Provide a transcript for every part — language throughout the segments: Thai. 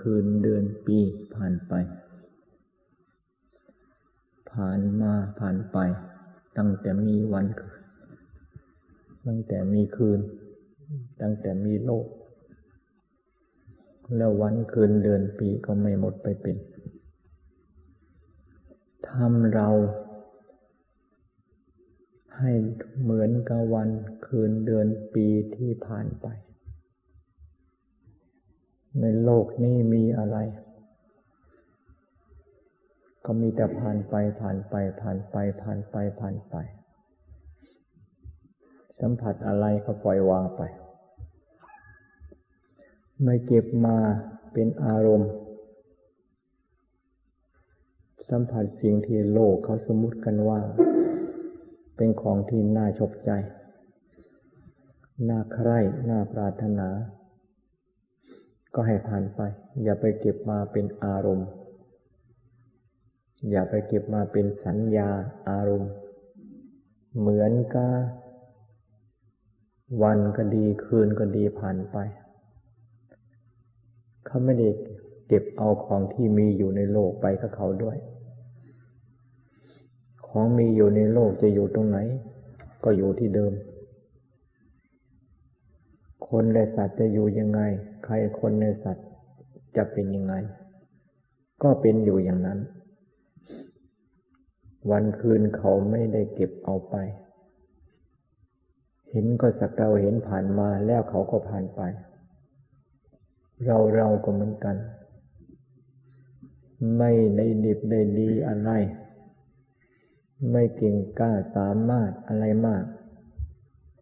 คืนเดือนปีผ่านไป ผ่านมาผ่านไป ตั้งแต่มีวันคืน ตั้งแต่มีคืน ตั้งแต่มีโลก แล้ววันคืนเดือนปีก็ไม่หมดไปเป็นทำเรา ให้เหมือนกับวันคืนเดือนปีที่ผ่านไป ในโลกนี้มีอะไร ก็มีแต่ผ่านไปผ่านไป ผ่านไป ผ่านไปผ่านไป สัมผัสอะไรก็ปล่อยวางไป ไม่เก็บมาเป็นอารมณ์ สัมผัสสิ่งที่โลกเขาสมมติกันว่า เป็นของที่น่าชบใจ น่าใคร่ น่าปรารถนา ก็ให้ผ่านไป อย่าไปเก็บมาเป็นอารมณ์ อย่าไปเก็บมาเป็นสัญญาอารมณ์ เหมือนกับวันก็ดีคืนก็ดีผ่านไป เขาไม่ได้เก็บเอาของที่มีอยู่ในโลกไปกับเขาด้วย ของมีอยู่ในโลกจะอยู่ตรงไหน ก็อยู่ที่เดิม คนและสัตว์จะอยู่ยังไง ใครคนในสัตว์จะเป็นยังไง ก็เป็นอยู่อย่างนั้น วันคืนเขาไม่ได้เก็บเอาไป เห็นก็สักเราเห็นผ่านมาแล้วเขาก็ผ่านไป เราเราก็เหมือนกัน ไม่ได้ดิบได้ดีอะไร ไม่เก่งกล้าสามารถอะไรมาก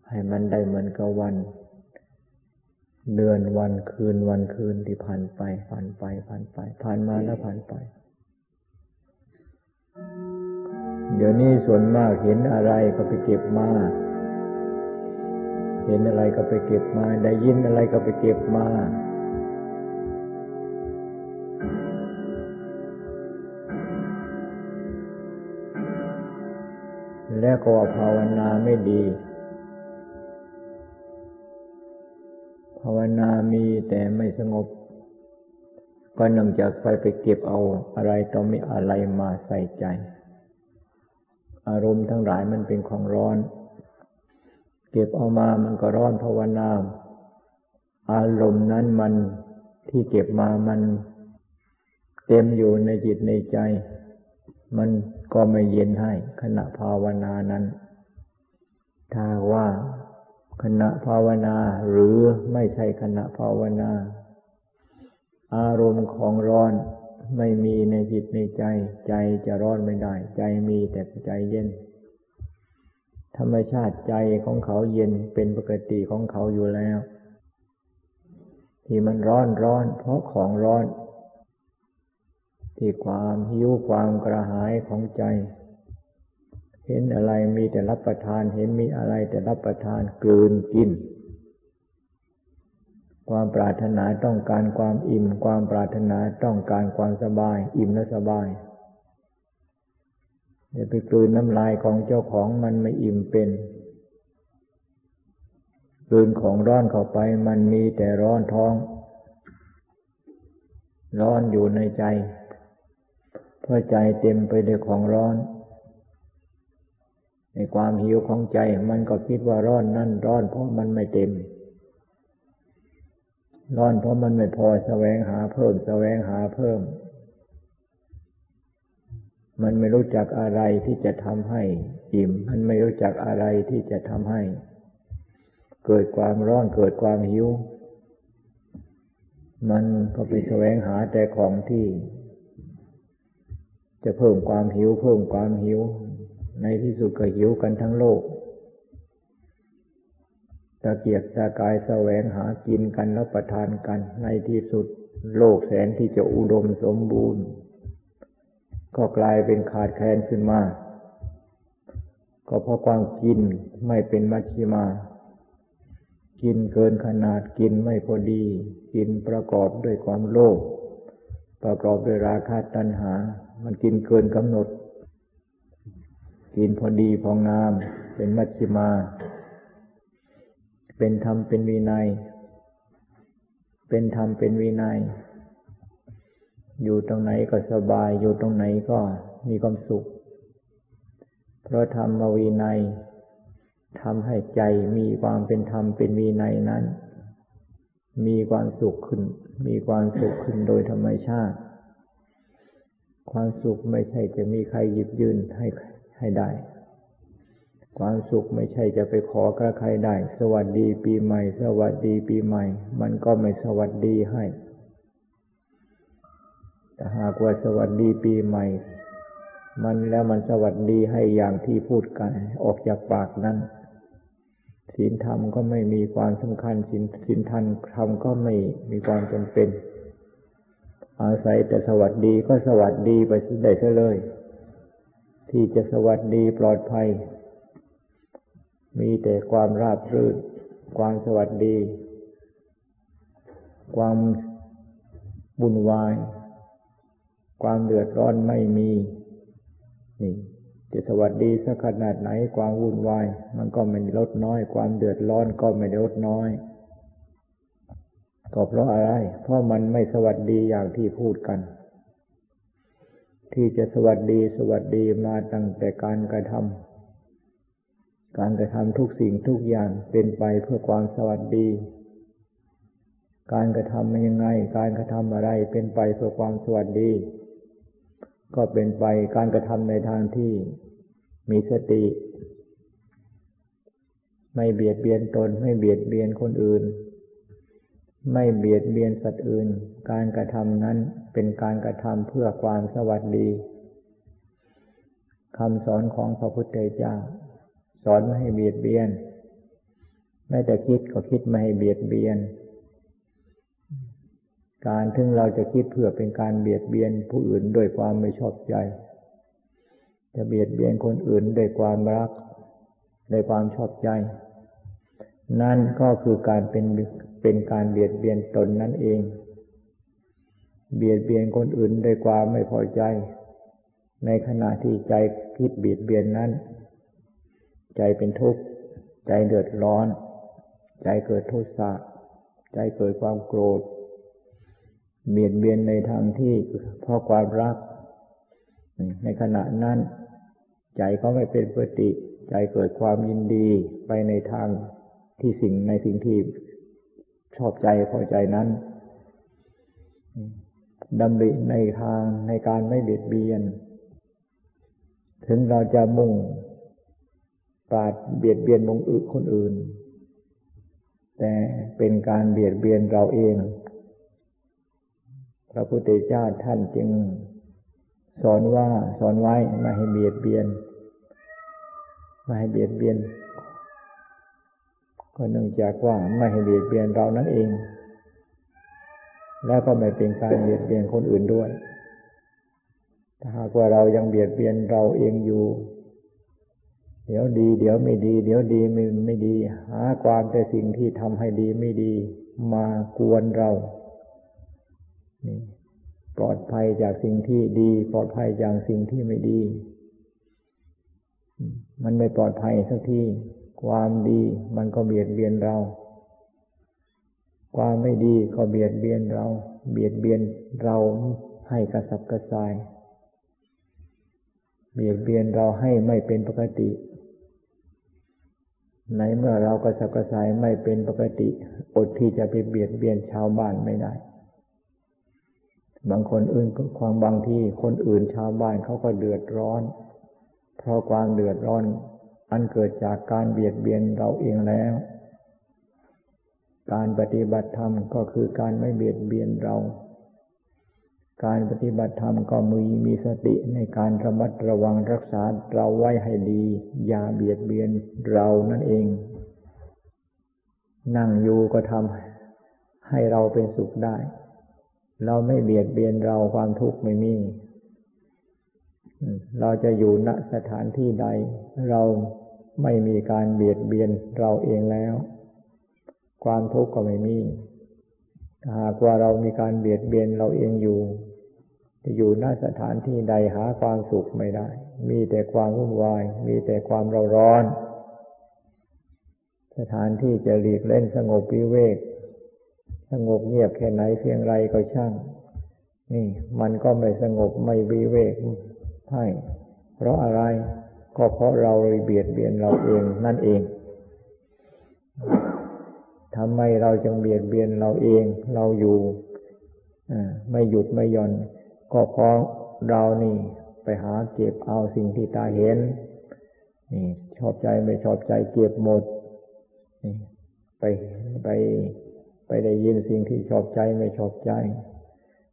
ให้มันได้เหมือนกับวัน เดือนวันคืนวันคืนที่ผ่านไป ผ่านไป ผ่านไป ผ่านมาแล้วผ่านไป เดี๋ยวนี้ส่วนมากเห็นอะไรก็ไปเก็บมา เห็นอะไรก็ไปเก็บมา ได้ยินอะไรก็ไปเก็บมาแล้วก็ภาวนาไม่ดีาวนามีแต่ไม่สงบ ก็เนื่องจากไปไปเก็บเอาอะไรต่อมีอะไรมาใส่ใจ อารมณ์ทั้งหลายมันเป็นของร้อน เก็บเอามามันก็ร้อนภาวนา อารมณ์นั้นมันที่เก็บมามันเต็มอยู่ในจิตในใจ มันก็ไม่เย็นให้ขณะภาวนานั้น ถ้าว่า ขณะภาวนาหรือไม่ใช่ขณะภาวนา อารมณ์ของร้อนไม่มีในจิตในใจ ใจจะร้อนไม่ได้ ใจมีแต่ใจเย็น ธรรมชาติใจของเขาเย็นเป็นปกติของเขาอยู่แล้ว ที่มันร้อนร้อน เพราะของร้อน ที่ความหิวความกระหายของใจ เห็นอะไรมีแต่รับประทาน เห็นมีอะไรแต่รับประทานกลืนกิน ความปรารถนาต้องการความอิ่ม ความปรารถนาต้องการความสบาย อิ่มและสบายอย่าไปกลืนน้ำลายของเจ้าของมันไม่อิ่มเป็นกลืนของร้อนเข้าไปมันมีแต่ร้อนท้อง ร้อนอยู่ในใจ เพราะใจเต็มไปด้วยของร้อน ในความหิวของใจมันก็คิดว่าร้อนนั่นร้อนเพราะมันไม่เต็ม ร้อนเพราะมันไม่พอแสวงหาเพิ่มแสวงหาเพิ่ม มันไม่รู้จักอะไรที่จะทำให้อิ่ม มันไม่รู้จักอะไรที่จะทำให้ เกิดความร้อนเกิดความหิว มันก็ไปแสวงหาแต่ของที่ จะเพิ่มความหิว เพิ่มความหิว ในที่สุดก็หิวกันทั้งโลกตะเกียกตะกายแสวงหากินกันแล้วประทานกัน ในที่สุดโลกแสนที่จะอุดมสมบูรณ์ ก็กลายเป็นขาดแคลนขึ้นมา ก็เพราะความกินไม่เป็นมัชชิมา กินเกินขนาดกินไม่พอดี กินประกอบด้วยความโลภประกอบด้วยราคะตัณหา มันกินเกินกำหนด กินพอดีพองาม เป็นมัชฌิมา เป็นธรรมเป็นวินัย เป็นธรรมเป็นวินัย อยู่ตรงไหนก็สบาย อยู่ตรงไหนก็มีความสุข เพราะธรรมวินัยทำให้ใจมีความเป็นธรรมเป็นวินัยนั้น มีความสุขขึ้น มีความสุขขึ้นโดยธรรมชาติ ความสุขไม่ใช่จะมีใครหยิบยืนให้ ให้ได้ ความสุขไม่ใช่จะไปขอกระใครได้ สวัสดีปีใหม่ สวัสดีปีใหม่ มันก็ไม่สวัสดีให้ แต่หากว่าสวัสดีปีใหม่ มันแล้วมันสวัสดีให้อย่างที่พูดกัน ออกจากปากนั้นศีลธรรมก็ไม่มีความสำคัญศีลศีลธรรมธรรมก็ไม่มีความจำเป็น อาศัยแต่สวัสดีก็สวัสดีไปได้เสียเลย ที่จะสวัสดีปลอดภัย มีแต่ความราบรื่น ความสวัสดี ความบุญวาย ความเดือดร้อนไม่มี นี่จะสวัสดีสักขนาดไหนความวุ่นวาย มันก็ไม่ลดน้อย ความเดือดร้อนก็ไม่ลดน้อยก็เพราะอะไร เพราะมันไม่สวัสดีอย่างที่พูดกัน ที่จะสวัสดีสวัสดีมาตั้งแต่การกระทำการกระทำทุกสิ่งทุกอย่างเป็นไปเพื่อความสวัสดี การกระทำยังไง การกระทำอะไรเป็นไปเพื่อความสวัสดี ก็เป็นไปการกระทำในทางที่มีสติ ไม่เบียดเบียนตนไม่เบียดเบียนคนอื่น ไม่เบียดเบียนสัตว์อื่น การกระทำนั้นเป็นการกระทำเพื่อความสวัสดีคำสอนของพระพุทธเจ้า สอนไม่ให้เบียดเบียนแม้แต่คิดก็คิดไม่ให้เบียดเบียน การถึงเราจะคิดเพื่อเป็นการเบียดเบียนผู้อื่นด้วยความไม่ชอบใจ จะเบียดเบียนคนอื่นด้วยความรักด้วยความชอบใจ นั่นก็คือการเป็นเป็นการเบียดเบียนตนนั่นเอง เบียดเบียนคนอื่นด้วยความไม่พอใจ ในขณะที่ใจคิดเบียดเบียนนั้น ใจเป็นทุกข์ ใจเดือดร้อน ใจเกิดโทสะใจเกิดความโกรธ เบียดเบียนในทางที่เพราะความรัก ในขณะนั้น ใจก็ไม่เป็นปกติ ใจเกิดความยินดีไปในทาง ที่สิ่งในสิ่งที่ชอบใจพอใจนั้นดำริในทางในการไม่เบียดเบียน ถึงเราจะมุ่งปราดเบียดเบียนมงอึคนอื่น แต่เป็นการเบียดเบียนเราเอง พระพุทธเจ้าท่านจึง สอนว่าสอนไว้ไม่ให้เบียดเบียน ไม่ให้เบียดเบียน ก็เนื่องจากว่าไม่ให้เบียดเบียนเรานั่นเอง แล้วก็ไม่เป็นการเบียดเบียนคนอื่นด้วย ถ้าหากว่าเรายังเบียดเบียนเราเองอยู่ เดี๋ยวดี เดี๋ยวไม่ดี เดี๋ยวดีไม่ไม่ดี หาความแต่สิ่งที่ทำให้ดีไม่ดีมากวนเราปลอดภัยจากสิ่งที่ดี ปลอดภัยจากสิ่งที่ไม่ดี มันไม่ปลอดภัยสักที ความดีมันก็เบียดเบียนเรา ความไม่ดีก็เบียดเบียนเรา เบียดเบียนเราให้กระสับกระส่าย เบียดเบียนเราให้ไม่เป็นปกติในเมื่อเรากระสับกระส่ายไม่เป็นปกติ อดที่จะไปเบียดเบียนชาวบ้านไม่ได้ บางคนอื่นความบางที่คนอื่นชาวบ้านเขาก็เดือดร้อน เพราะความเดือดร้อน อันเกิดจากการเบียดเบียนเราเองแล้ว การปฏิบัติธรรมก็คือการไม่เบียดเบียนเรา การปฏิบัติธรรมก็มีมีสติในการระมัดระวังรักษาเราไว้ให้ดี อย่าเบียดเบียนเรานั่นเอง นั่งอยู่ก็ทำให้เราเป็นสุขได้ เราไม่เบียดเบียนเราความทุกข์ไม่มีเราจะอยู่ณสถานที่ใด เรา ไม่มีการเบียดเบียนเราเองแล้ว ความทุกข์ก็ไม่มีหากว่าเรามีการเบียดเบียนเราเองอยู่จะอยู่ณสถานที่ใดหาความสุขไม่ได้ มีแต่ความวุ่นวาย มีแต่ความเราร้อน สถานที่จะหลีกเล่นสงบวิเวก สงบเงียบแค่ไหนเพียงไรก็ช่าง นี่ มันก็ไม่สงบไม่วิเวกให้เพราะอะไร ก็เพราะเราเบียดเบียนเราเองนั่นเองทำไมเราจึงเบียดเบียนเราเอง เราอยู่ไม่หยุดไม่หย่อน ก็เพราะเรานี่ ไปหาเก็บเอาสิ่งที่ตาเห็น นี่ ชอบใจไม่ชอบใจเก็บหมด นี่ ไปไป ไปได้ยินสิ่งที่ชอบใจไม่ชอบใจ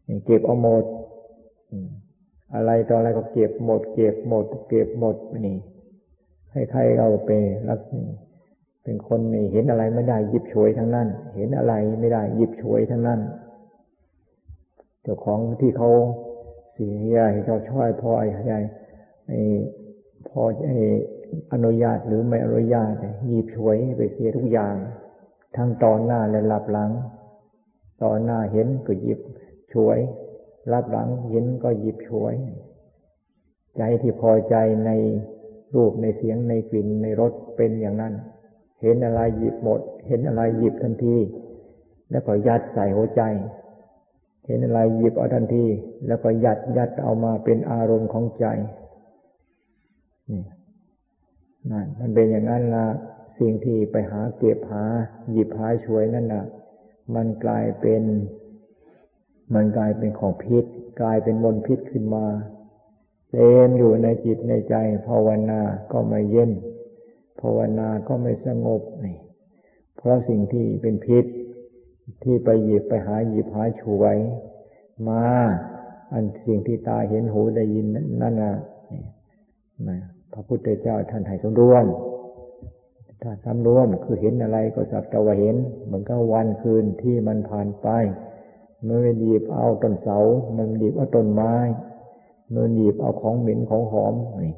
นี่เก็บเอาหมด อะไรต่ออะไรก็เก็บหมด เก็บหมด เก็บหมดนี่ให้ใครเราเป็นรักนี่เป็นคนนี่เห็นอะไรไม่ได้ยิบฉวยทั้งนั้น เห็นอะไรไม่ได้ยิบฉวยทั้งนั้น เจ้าของที่เขาเสียให้เขาช่วยพอไอ้ไอ้พอไอ้อนุญาตหรือไม่อนุญาตยิบฉวยไปเสียทุกอย่าง ทั้งตอนหน้าและรับหลัง ตอนหน้าเห็นก็หยิบฉวย รับหลังเห็นก็หยิบฉวย ใจที่พอใจในรูปในเสียงในกลิ่นในรสเป็นอย่างนั้น เห็นอะไรหยิบหมด เห็นอะไรหยิบทันที แล้วก็ยัดใส่หัวใจ เห็นอะไรหยิบเอาทันที แล้วก็ยัดยัดเอามาเป็นอารมณ์ของใจนี่นั่นมันเป็นอย่างนั้นละสิ่งที่ไปหาเก็บหา หยิบหาช่วยนั่นนะมันกลายเป็น มันกลายเป็นของพิษ กลายเป็นมลพิษขึ้นมาเต็มอยู่ในจิตในใจภาวนาก็ไม่เย็นภาวนาก็ไม่สงบนี่เพราะสิ่งที่เป็นพิษ ที่ไปหยิบไปหาหยิบหาช่วยมา อันสิ่งที่ตาเห็นหูได้ยินนั่นนะพระพุทธเจ้าท่านให้สมรวมถ้าสำรวมคือเห็นอะไรก็สักแต่ว่าเห็น เหมือนกับวันคืนที่มันผ่านไป เมื่อหยิบเอาต้นเสา มันหยิบเอาต้นไม้มื่อหยิบเอาของเหม็นของหอม นี่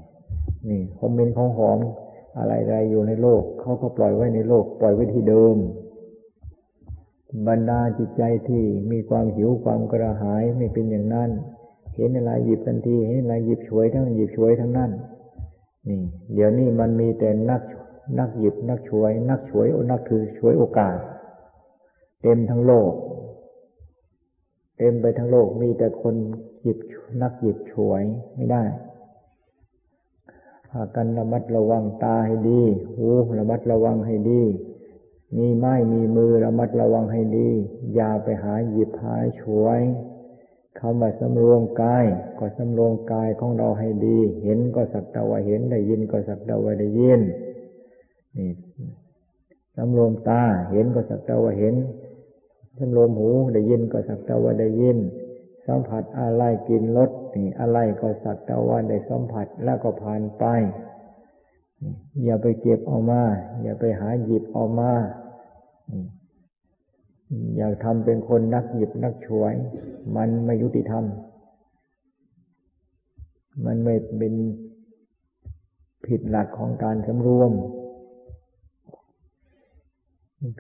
นี่ของเหม็นของหอม อะไรๆอยู่ในโลก เขาก็ปล่อยไว้ในโลก ปล่อยไว้ที่เดิม บรรดาจิตใจที่มีความหิวความกระหายไม่เป็นอย่างนั้น เห็นอะไรหยิบทันที เห็นอะไรหยิบช่วยทั้งหยิบช่วยทั้งนั้น นี่ เดี๋ยวนี้มันมีแต่นักนักหยิบนักช่วย นักช่วยนักถือช่วยโอกาส เต็มทั้งโลก เต็มไปทั้งโลกมีแต่คนหยิบนักหยิบช่วยไม่ได้ากันระมัดระวังตาให้ดี หูระมัดระวังให้ดี มีไม้มีมือระมัดระวังให้ดี อย่าไปหาหยิบหาช่วยคำว่าสำรวมกายก็สำรวมกายของเราให้ดี เห็นก็สักแต่ว่าเห็นได้ยินก็สักแต่ว่าได้ยินนี่สำรวมตาเห็นก็สักแต่ว่าเห็น สำรวมหูได้ยินก็สักแต่ว่าได้ยิน สัมผัสอะไรกินรสนี่อะไรก็สักแต่ว่าได้สัมผัสแล้วก็ผ่านไป อย่าไปเก็บออกมา อย่าไปหาหยิบออกมาอย่าทำเป็นคนนักหยิบนักช่วย มันไม่ยุติธรรม มันไม่เป็นผิดหลักของการสำรวม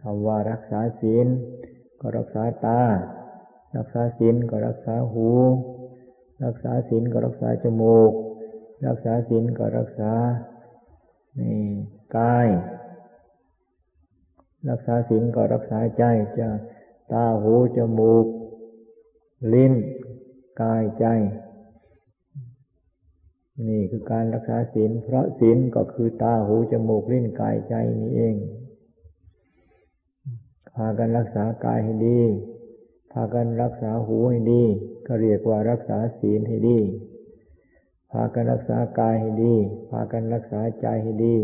คำว่ารักษาศีล ก็รักษาตา รักษาศีลก็รักษาหู รักษาศีลก็รักษาจมูก รักษาศีลก็รักษานี่กาย รักษาศีลก็รักษาใจจะตาหูจมูก ลิ้น กายใจ นี่คือการรักษาศีลเพราะศีลก็คือตาหูจมูกลิ้นกายใจนี่เอง พากันรักษากายให้ดี พากันรักษาหูให้ดี ก็เรียกว่ารักษาศีลให้ดี พากันรักษากายให้ดี พากันรักษาใจให้ดี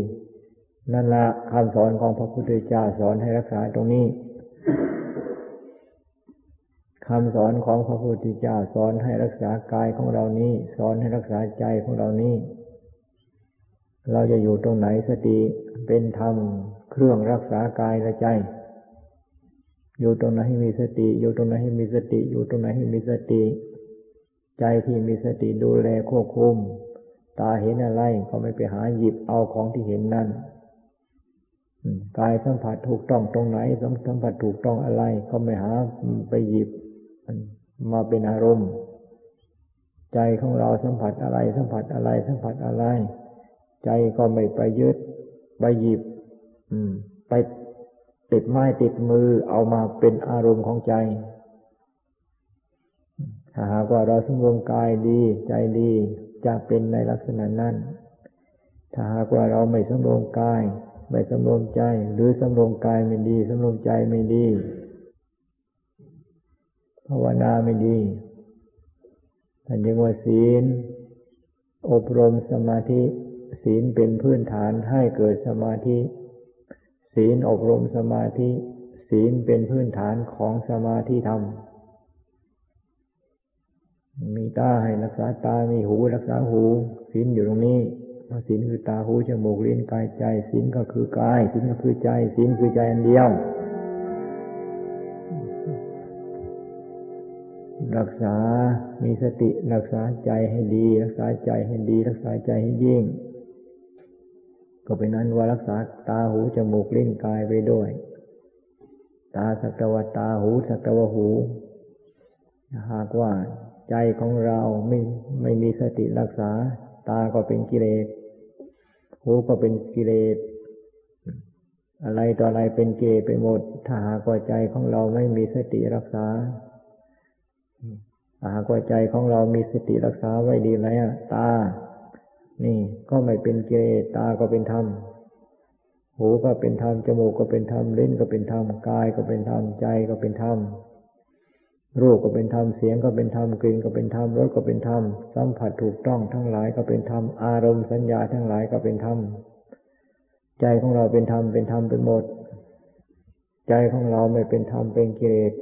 นั่นละคำสอนของพระพุทธเจ้าสอนให้รักษาตรงนี้คำสอนของพระพุทธเจ้าสอนให้รักษากายของเรานี้ สอนให้รักษาใจของเรานี้ เราจะอยู่ตรงไหนสติเป็นธรรมเครื่องรักษากายและใจ อยู่ตรงไหนให้มีสติ อยู่ตรงไหนให้มีสติ อยู่ตรงไหนให้มีสติ ใจที่มีสติดูแลควบคุม ตาเห็นอะไรก็ไม่ไปหาหยิบเอาของที่เห็นนั่นกายสัมผัสถูกต้องตรงไหนสัมผัสถูกต้องอะไรก็ไม่หาไปหยิบมาเป็นอารมณ์ ใจของเราสัมผัสอะไร สัมผัสอะไร สัมผัสอะไร ใจก็ไม่ไปยึด ไปหยิบไป ติดไม้ติดมือเอามาเป็นอารมณ์ของใจ ถ้าหากว่าเราสำรวมกายดี ใจดีจะเป็นในลักษณะนั้น ถ้าหากว่าเราไม่สำรวมกาย ไม่สำรวมใจ หรือสำรวมกายไม่ดีสำรวมใจไม่ดีภาวนาไม่ดีท่านยังว่าศีล อบรมสมาธิ ศีลเป็นพื้นฐานให้เกิดสมาธิ ศีลอบรมสมาธิ ศีลเป็นพื้นฐานของสมาธิธรรม มีตาให้รักษาตา มีหูรักษาหูศีลอยู่ตรงนี้ศีลคือตาหูจมูกลิ้นกายใจศีลก็คือกายศีลก็คือใจศีลคือใจอันเดียว รักษา มีสติรักษาใจให้ดี รักษาใจให้ดี รักษาใจให้ยิ่ง ก็เป็นนั้นว่ารักษาตาหูจมูกลิ้นกายไปด้วย ตาสักวตาหูสักวหู หากว่าใจของเราไม่ไม่มีสติรักษา ตาก็เป็นกิเลส หูก็เป็นกิเลส อะไรต่ออะไรเป็นเกไปหมด ถ้าหากว่าใจของเราไม่มีสติรักษาหากว่าใจของเรามีสติรักษาไว้ดีแล้วตา นี่ก็ไม่เป็นเกศตาก็เป็นธรรม หูก็เป็นธรรม จมูกก็เป็นธรรม ลิ้นก็เป็นธรรม กายก็เป็นธรรม ใจก็เป็นธรรม รูปก็เป็นธรรม เสียงก็เป็นธรรม กลิ่นก็เป็นธรรม รสก็เป็นธรรม สัมผัสถูกต้องทั้งหลายก็เป็นธรรม อารมณ์สัญญาทั้งหลายก็เป็นธรรม ใจของเราเป็นธรรม เป็นธรรมไปหมด ใจของเราไม่เป็นธรรม เป็นกิเลส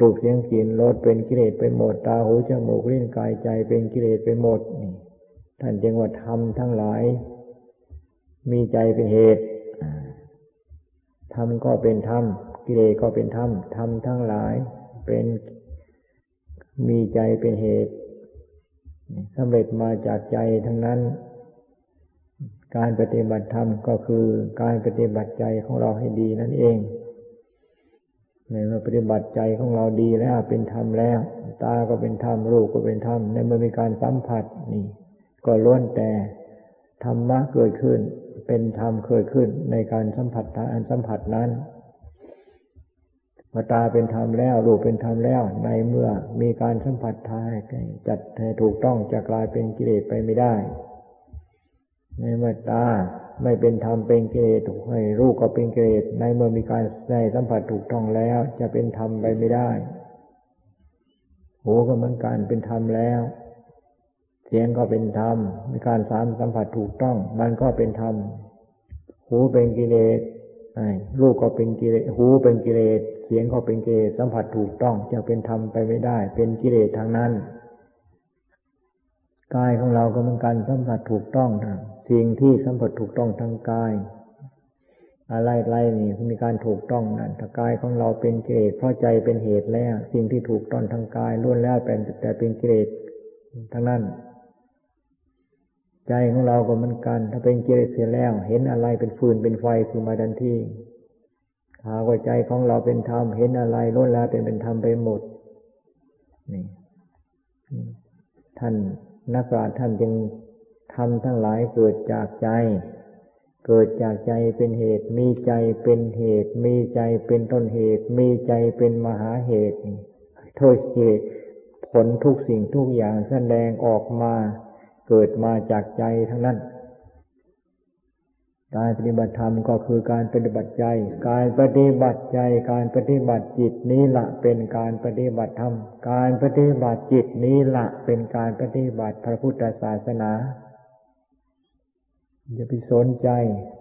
รูปเสียงกลิ่นรสเป็นกิเลสไปหมด ตาหูจมูกลิ้นกายใจเป็นกิเลสไปหมดนี่ ท่านจึงว่าธรรมทั้งหลาย มีใจเป็นเหตุธรรมก็เป็นธรรมกิเลสก็เป็นธรรมธรรมทั้งหลายเป็นมีใจเป็นเหตุสำเร็จมาจากใจทั้งนั้น การปฏิบัติธรรมก็คือการปฏิบัติใจของเราให้ดีนั่นเองในเมื่อปฏิบัติใจของเราดีแล้วเป็นธรรมแล้ว ตาก็เป็นธรรมรูปก็เป็นธรรมในเมื่อมีการสัมผัสนี่ ก็ล้วนแต่ธรรมะเกิดขึ้น เป็นธรรมเกิดขึ้นในการสัมผัสอันสัมผัสนั้นมาตาเป็นธรรมแล้วรูปเป็นธรรมแล้ว ในเมื่อมีการสัมผัสทายจัดให้ถูกต้องจะกลายเป็นกิเลสไปไม่ได้ ในเมื่อตาไม่เป็นธรรมเป็นเกศถูกให้รูปก็เป็นกิเกศในเมื่อมีการในสัมผัสถูกต้องแล้ว จะเป็นธรรมไปไม่ได้หูก็เหมือนกันเป็นธรรมแล้ว เสียงก็เป็นธรรม มีการสามสัมผัสถูกต้อง มันก็เป็นธรรม หูเป็นกิเลสรูปก็เป็นกิเลส หูเป็นกิเลส เสียงก็เป็นกิเลส สัมผัสถูกต้องจะเป็นธรรมไปไม่ได้ เป็นกิเลสทางนั้น กายของเราก็เหมือนกันสัมผัสถูกต้องนะสิ่งที่สัมผัสถูกต้องทางกาย อะไรไรนี่มีการถูกต้องนั่นถ้ากายของเราเป็นกิเลสเพราะใจเป็นเหตุแล้ว สิ่งที่ถูกต้องทางกายล้วนแล้วเป็นแต่เป็นกิเลสทั้งนั้น ใจของเราก็เหมือนกัน ถ้าเป็นกิเลสเสียแล้ว เห็นอะไรเป็นฟืนเป็นไฟคือมาดันที่หาว่าใจของเราเป็นธรรมเห็นอะไรล้วนแล้วเป็นเป็นธรรมไปหมดนี่ท่านนักปราชญ์ท่านจึงทำทั้งหลายเกิดจากใจ เกิดจากใจเป็นเหตุ มีใจเป็นเหตุ มีใจเป็นต้นเหตุ มีใจเป็นมหาเหตุโทษเหตุผลทุกสิ่งทุกอย่างแสดงออกมา เกิดมาจากใจทั้งนั้น การปฏิบัติธรรมก็คือการปฏิบัติใจ การปฏิบัติใจ การปฏิบัติจิตนี้ละเป็นการปฏิบัติธรรม การปฏิบัติจิตนี้ละเป็นการปฏิบัติพระพุทธศาสนาอย่าไปสนใจ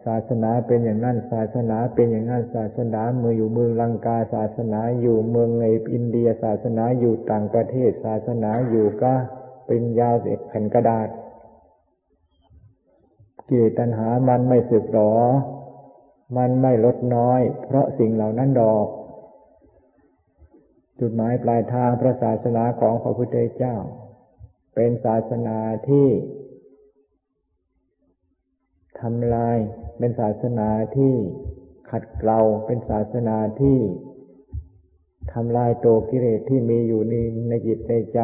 ศาสนาเป็นอย่างนั้น ศาสนาเป็นอย่างนั้นศาสนาเมื่ออยู่เมืองลังกาศาสนาอยู่เมืองในอินเดียศาสนาอยู่ต่างประเทศศาสนาอยู่ก็ เป็นยาวเอกแผ่นกระดาษกิเลสตัณหามันไม่สึกหรอ มันไม่ลดน้อย เพราะสิ่งเหล่านั้นดอก จุดหมายปลายทางพระศาสนาของพระพุทธเจ้า เป็นศาสนาที่ทำลาย เป็นศาสนาที่ขัดเกลา เป็นศาสนาที่ทำลายตัวกิเลสที่มีอยู่ในในจิตในใจ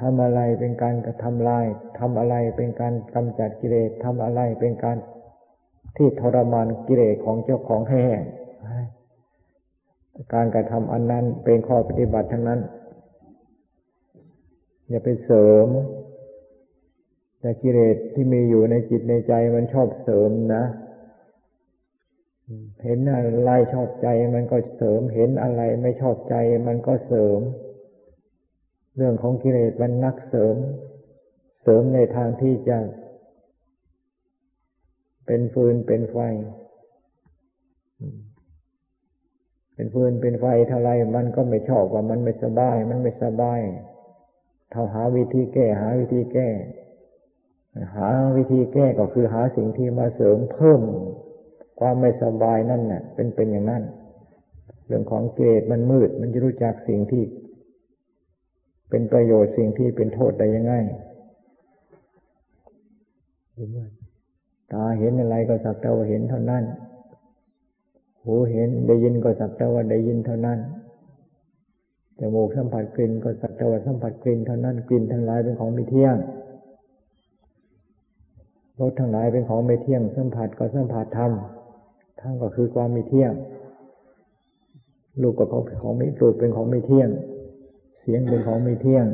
ทำอะไรเป็นการกระทำลายทำอะไรเป็นการกำจัดกิเลสทำอะไรเป็นการที่ทรมานกิเลสของเจ้าของแห้การกระทำอันนั้นเป็นข้อปฏิบัติทั้งนั้น อย่าไปเสริม แต่กิเลสที่มีอยู่ในจิตในใจมันชอบเสริมนะเห็นอะไรชอบใจมันก็เสริม เห็นอะไรไม่ชอบใจมันก็เสริม เรื่องของกิเลสมันนักเสริม เสริมในทางที่จะ เป็นฟืนเป็นไฟ เป็นฟืนเป็นไฟเท่าไรมันก็ไม่ชอบว่ามันไม่สบาย มันไม่สบายเท่าหาวิธีแก้ หาวิธีแก้ หาวิธีแก้ก็คือหาสิ่งที่มาเสริมเพิ่มความไม่สบายนั่นเน่ะ เป็นเป็นอย่างนั้น เรื่องของเกตมันมืด มันจะรู้จักสิ่งที่ เป็นประโยชน์สิ่งที่เป็นโทษได้ยังไงตาเห็นอะไรก็สักแต่ว่าเห็นเท่านั้น หูเห็นได้ยินก็สักแต่ว่าได้ยินเท่านั้น จมูกสัมผัสกลิ่นก็สักแต่ว่าสัมผัสกลิ่นเท่านั้น กลิ่นทั้งหลายเป็นของไม่เที่ยง รสทั้งหลายเป็นของไม่เที่ยง สัมผัสก็สัมผัสธรรมทั้งก็คือความไม่เที่ยง รูปก็ของของไม่รูปเป็นของไม่เที่ยง เสียงเป็นของไม่เที่ยง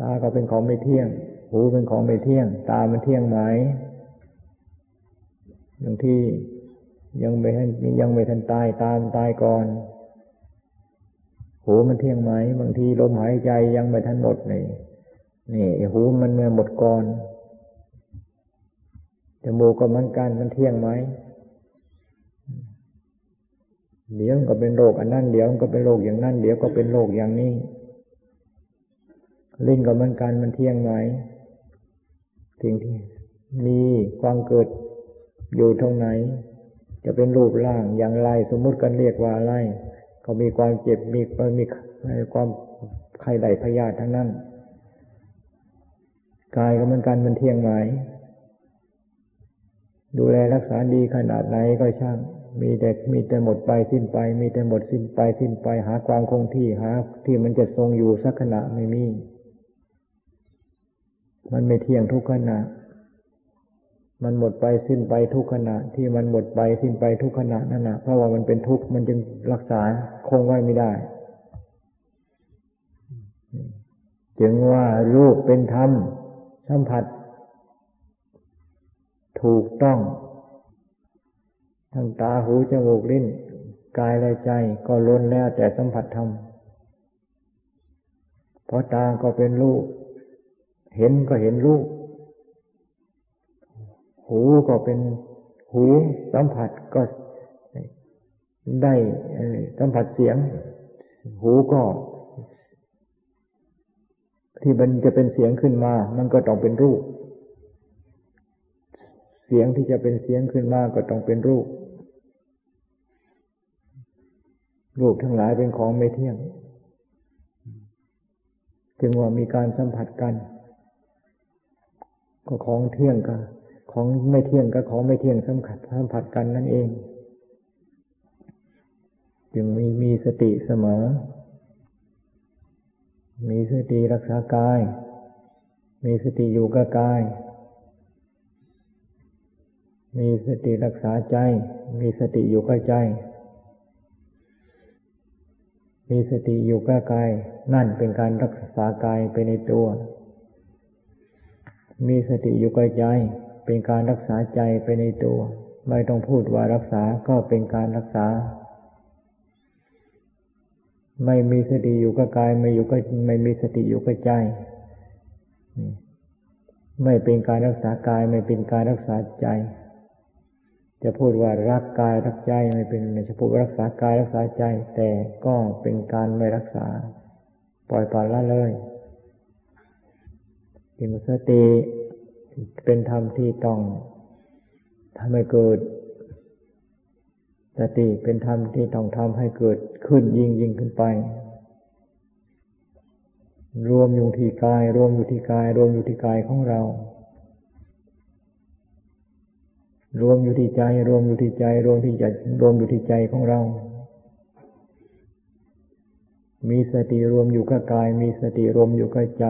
ตาก็เป็นของไม่เที่ยง หูเป็นของไม่เที่ยง ตามันเที่ยงไหมบางที่ยังไม่ทันยังไม่ทันตายตามตายก่อน หูมันเที่ยงไหม บางทีลมหายใจยังไม่ทันหมดนี่นี่หูมันเมื่อหมดก่อนจมูกก็มันกันมันเที่ยงไหม เดี๋ยวก็เป็นโรคอันนั้นเดี๋ยวก็เป็นโรคอย่างนั้นเดี๋ยวก็เป็นโรคอย่างนี้ลิ้นก็มันกันมันเที่ยงไหมสิ่งที่มีความเกิดอยู่ตรงไหน จะเป็นรูปร่างอย่างไรสมมุติกันเรียกว่าอะไรก็มีความเจ็บมีมีความไข้ใดพยาธิทั้งนั้นกายก็เหมือนกันมันเที่ยงไหมดูแลรักษาดีขนาดไหนก็ช่าง มีแต่มีแต่หมดไปสิ้นไป มีแต่หมดสิ้นไปสิ้นไป หาความคงที่หา ที่มันจะทรงอยู่สักขณะไม่มี มันไม่เที่ยงทุกขณะ มันหมดไปสิ้นไปทุกขณะ ที่มันหมดไปสิ้นไปทุกขณะนั่นนะเพราะว่ามันเป็นทุกข์มันจึงรักษาคงไว้ไม่ได้ จึงว่ารูปเป็นธรรมสัมผัส ถูกต้อง ทั้งตาหูจมูกลิ้น กายและใจก็ล้นแล้วแต่สัมผัสธรรมเพราะตาก็เป็นรูปเห็นก็เห็นรูปหูก็เป็นหูสัมผัสก็ได้สัมผัสเสียง หูก็ที่มันจะเป็นเสียงขึ้นมา มันก็ต้องเป็นรูป เสียงที่จะเป็นเสียงขึ้นมาก็ต้องเป็นรูป รูปทั้งหลายเป็นของไม่เที่ยง จึงว่ามีการสัมผัสกัน ก็ของเที่ยงกันของไม่เที่ยงกับของไม่เที่ยงสัมผัสสัมผัสกันนั่นเอง จึงมีมีสติเสมอ มีสติรักษากาย มีสติอยู่กับกาย มีสติรักษาใจ มีสติอยู่กับใจ มีสติอยู่กับกาย นั่นเป็นการรักษากายไปในตัว มีสติอยู่กับใจ เป็นการรักษาใจไปในตัว ไม่ต้องพูดว่ารักษาก็เป็นการรักษา ไม่มีสติอยู่กับกาย ไม่อยู่กับไม่มีสติอยู่กับใจไม่เป็นการรักษากายไม่เป็นการรักษาใจ จะพูดว่ารักกายรักใจไม่เป็นจะพูดรักษากายรักษาใจ แต่ก็เป็นการไม่รักษา ปล่อยปละละเลยจึงสติเป็นธรรมที่ต้องทำให้เกิด สติเป็นธรรมที่ต้องทำให้เกิดขึ้นยิ่งยิ่งขึ้นไป รวมอยู่ที่กาย รวมอยู่ที่กาย รวมอยู่ที่กายของเรา รวมอยู่ที่ใจ รวมอยู่ที่ใจ รวมที่ใจรวมอยู่ที่ใจของเรา มีสติรวมอยู่กับกาย มีสติรวมอยู่กับใจ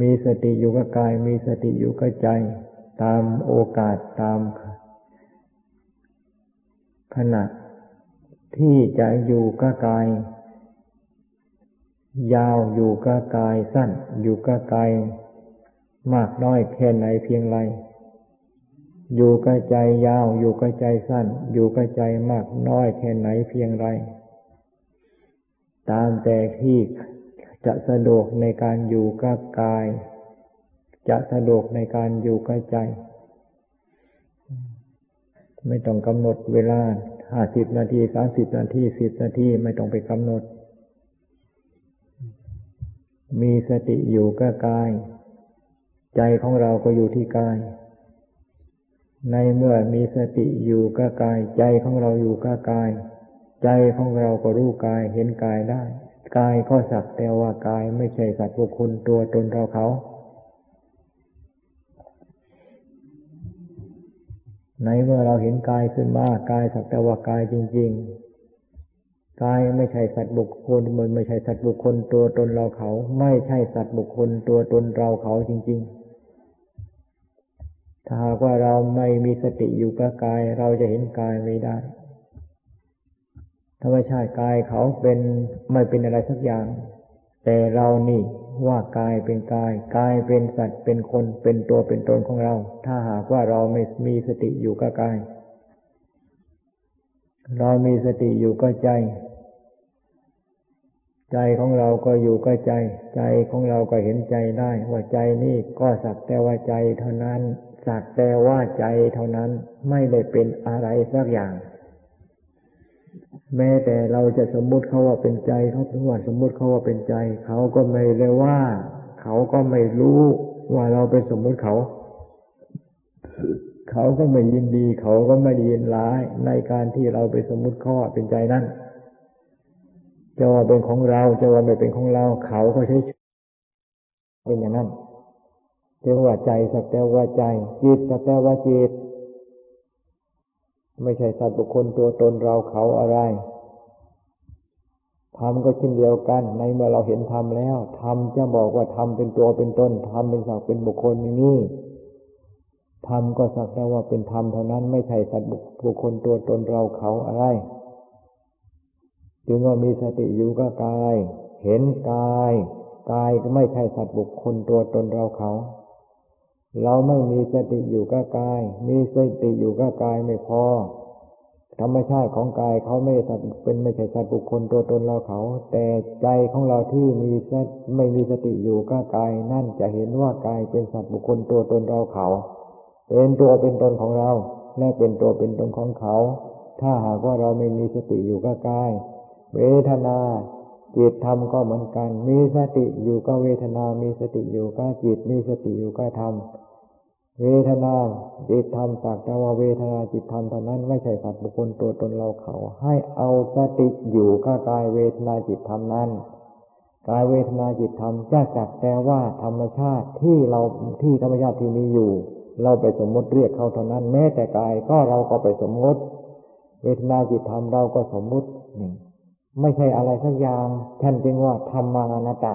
มีสติอยู่กับกาย มีสติอยู่กับใจ ตามโอกาสตาม ขณะที่จะอยู่กับกาย ยาวอยู่กับกายสั้น อยู่กับกายมากน้อยแค่ไหนเพียงไร อยู่กับใจยาว อยู่กับใจสั้น อยู่กับใจมากน้อยแค่ไหนเพียงไร ตามแต่ที่จะสะดวกในการอยู่กับกาย จะสะดวกในการอยู่กับใจ ไม่ต้องกำหนดเวลาห้าสิบนาทีสามสิบนาทีสิบนาทีไม่ต้องไปกำหนด มีสติอยู่กับกาย ใจของเราก็อยู่ที่กาย ในเมื่อมีสติอยู่กับกาย ใจของเราอยู่กับกาย ใจของเราก็รู้กายเห็นกายได้ กายก็สักแต่ว่ากายไม่ใช่สัตว์บุคคลตัวตนเราเขาในเมื่อเราเห็นกายขึ้นมากายสักแต่ว่ากายจริง ๆ กายไม่ใช่สัตว์บุคคลมันไม่ใช่สัตว์บุคคลตัวตนเราเขา ไม่ใช่สัตว์บุคคลตัวตนเราเขาจริง ๆ ถ้าหากว่าเราไม่มีสติอยู่กับกาย เราจะเห็นกายไม่ได้ ธรรมชาติกายเขาเป็นไม่เป็นอะไรสักอย่าง แต่เรานี่ว่ากายเป็นกาย กายเป็นสัตว์เป็นคนเป็นตัวเป็นตนของเรา ถ้าหากว่าเราไม่มีสติอยู่กับกาย เรามีสติอยู่กับใจ ใจของเราก็อยู่กับใจ ใจของเราก็เห็นใจได้ ว่าใจนี่ก็สักแต่ว่าใจเท่านั้น สักแต่ว่าใจเท่านั้นไม่ได้เป็นอะไรสักอย่าง แม้แต่เราจะสมมุติเขาว่าเป็นใจเขาถึงว่าสมมุติเขาว่าเป็นใจ เขาก็ไม่เลยว่า เขาก็ไม่รู้ว่าเราเป็นสมมุติเขา เขาก็ไม่ยินดี เขาก็ไม่ยินร้ายในการที่เราไปสมมุติเขาว่าเป็นใจนั่นจะว่าเป็นของเราจะว่าไม่เป็นของเรา เขาก็ใช้เป็นอย่างนั้น เรียกว่าใจสักแต่ว่าใจ จิตสักแต่ว่าจิต ไม่ใช่สัตว์บุคคลตัวตนเราเขาอะไรธรรมก็เช่นเดียวกัน ในเมื่อเราเห็นธรรมแล้วธรรมจะบอกว่าธรรมเป็นตัวเป็นตนธรรมเป็นสัตว์เป็นบุคคลอย่างนี้ธรรมก็สักแต่ว่าเป็นธรรมเท่านั้นไม่ใช่สัตว์บุคคลตัวตนเราเขาอะไร จึงว่ามีสติอยู่กับกาย เห็นกาย กายก็ไม่ใช่สัตว์บุคคลตัวตนเราเขา เราไม่มีสติอยู่กับกาย มีสติอยู่กับกายไม่พอ ธรรมชาติของกายเขาไม่สัตว์เป็นไม่ใช่สัตว์บุคคลตัวตนเราเขา แต่ใจของเราที่มีสไม่มีสติอยู่กับกาย นั่นจะเห็นว่ากายเป็นสัตว์บุคคลตัวตนเราเขา เป็นตัวเป็นตนของเรา และเป็นตัวเป็นตนของเขา ถ้าหากว่าเราไม่มีสติอยู่กับกาย เวทนา จิตธรรมก็เหมือนกัน มีสติอยู่กับเวทนา มีสติอยู่กับจิต มีสติอยู่กับธรรม เวทนาจิตธรรมสักแต่ว่าเวทนาจิตธรรมเท่านั้นไม่ใช่สัตว์บุคคลตัวตนเราเขา ให้เอาสติอยู่กับกายเวทนาจิตธรรมนั้นกายเวทนาจิตธรรมจะสักแต่ว่าธรรมชาติที่เราที่ธรรมชาติที่มีอยู่ เราไปสมมติเรียกเขาเท่านั้น แม้แต่กายก็เราก็ไปสมมติ เวทนาจิตธรรมเราก็สมมติหนี่ง ไม่ใช่อะไรสักอย่างท่านจึงว่าธรรมานาตา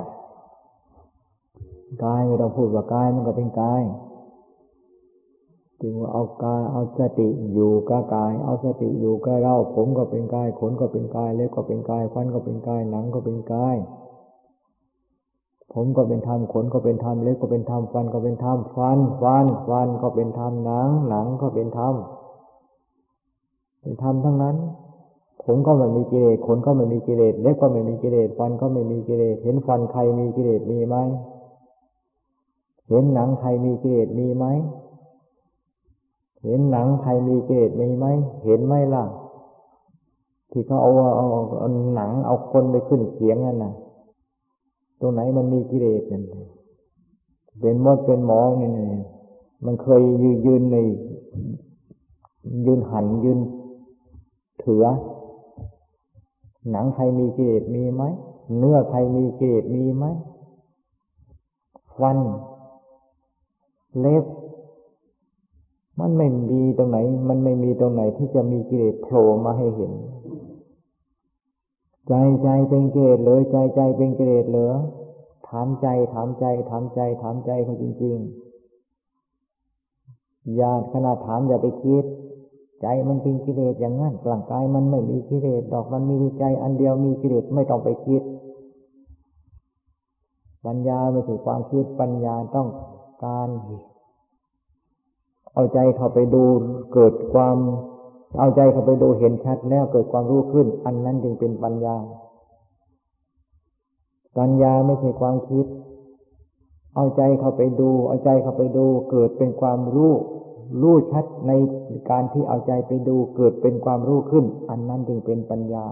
กายไม่ต้องพูดว่ากายมันก็เป็นกายจึงว่าเอากายเอาสติอยู่กับกาย เอาสติอยู่กับเรา ผมก็เป็นกายขนก็เป็นกายเล็บก็เป็นกายฟันก็เป็นกายหนังก็เป็นกายผมก็เป็นธรรมขนก็เป็นธรรมเล็บก็เป็นธรรมฟันก็เป็นธรรมฟันฟันฟันก็เป็นธรรมหนัง หนังก็เป็นธรรมเป็นธรรมทั้งนั้น ผมก็ไม่มีกิเลสขนก็ไม่มีกิเลสเล็บก็ไม่มีกิเลสฟันก็ไม่มีกิเลสเห็นฟันใครมีกิเลสมีไหมเห็นหนังใครมีกิเลสมีไหมเห็นหนังใครมีกิเลสมีไหมเห็นไหมล่ะ ที่เขาเอาเอาเอาหนังเอาคนไปขึ้นเขียงนั่นน่ะ ตรงไหนมันมีกิเลสนั่นเป็นมดเป็นหมอนี่มันเคยยืนยืนในยืนหันยืนเถือ หนังใครมีกิเลสมีไหม เนื้อใครมีกิเลสมีไหมฟัน เล็บ มันไม่มีตรงไหน มันไม่มีตรงไหนที่จะมีกิเลสโผล่มาให้เห็น ใจใจเป็นกิเลสเลยใจใจเป็นกิเลสเหรอถามใจถามใจถามใจถามใจเขาจริง ๆ อย่าขนาดถามอย่าไปคิด ใจมันเป็นกิเลสอย่างนั้นร่างกายมันไม่มีกิเลสดอกมันมีใจอันเดียวมีกิเลสไม่ต้องไปคิด ปัญญาไม่ใช่ความคิดปัญญาต้องการเอาใจเข้าไปดูเกิดความ เอาใจเข้าไปดูเห็นชัดแล้วเกิดความรู้ขึ้น อันนั้นจึงเป็นปัญญา ปัญญาไม่ใช่ความคิด เอาใจเข้าไปดู เอาใจเข้าไปดู เกิดเป็นความรู้ รู้ชัดในการที่เอาใจไปดูเกิดเป็นความรู้ขึ้น อันนั้นจึงเป็นปัญญา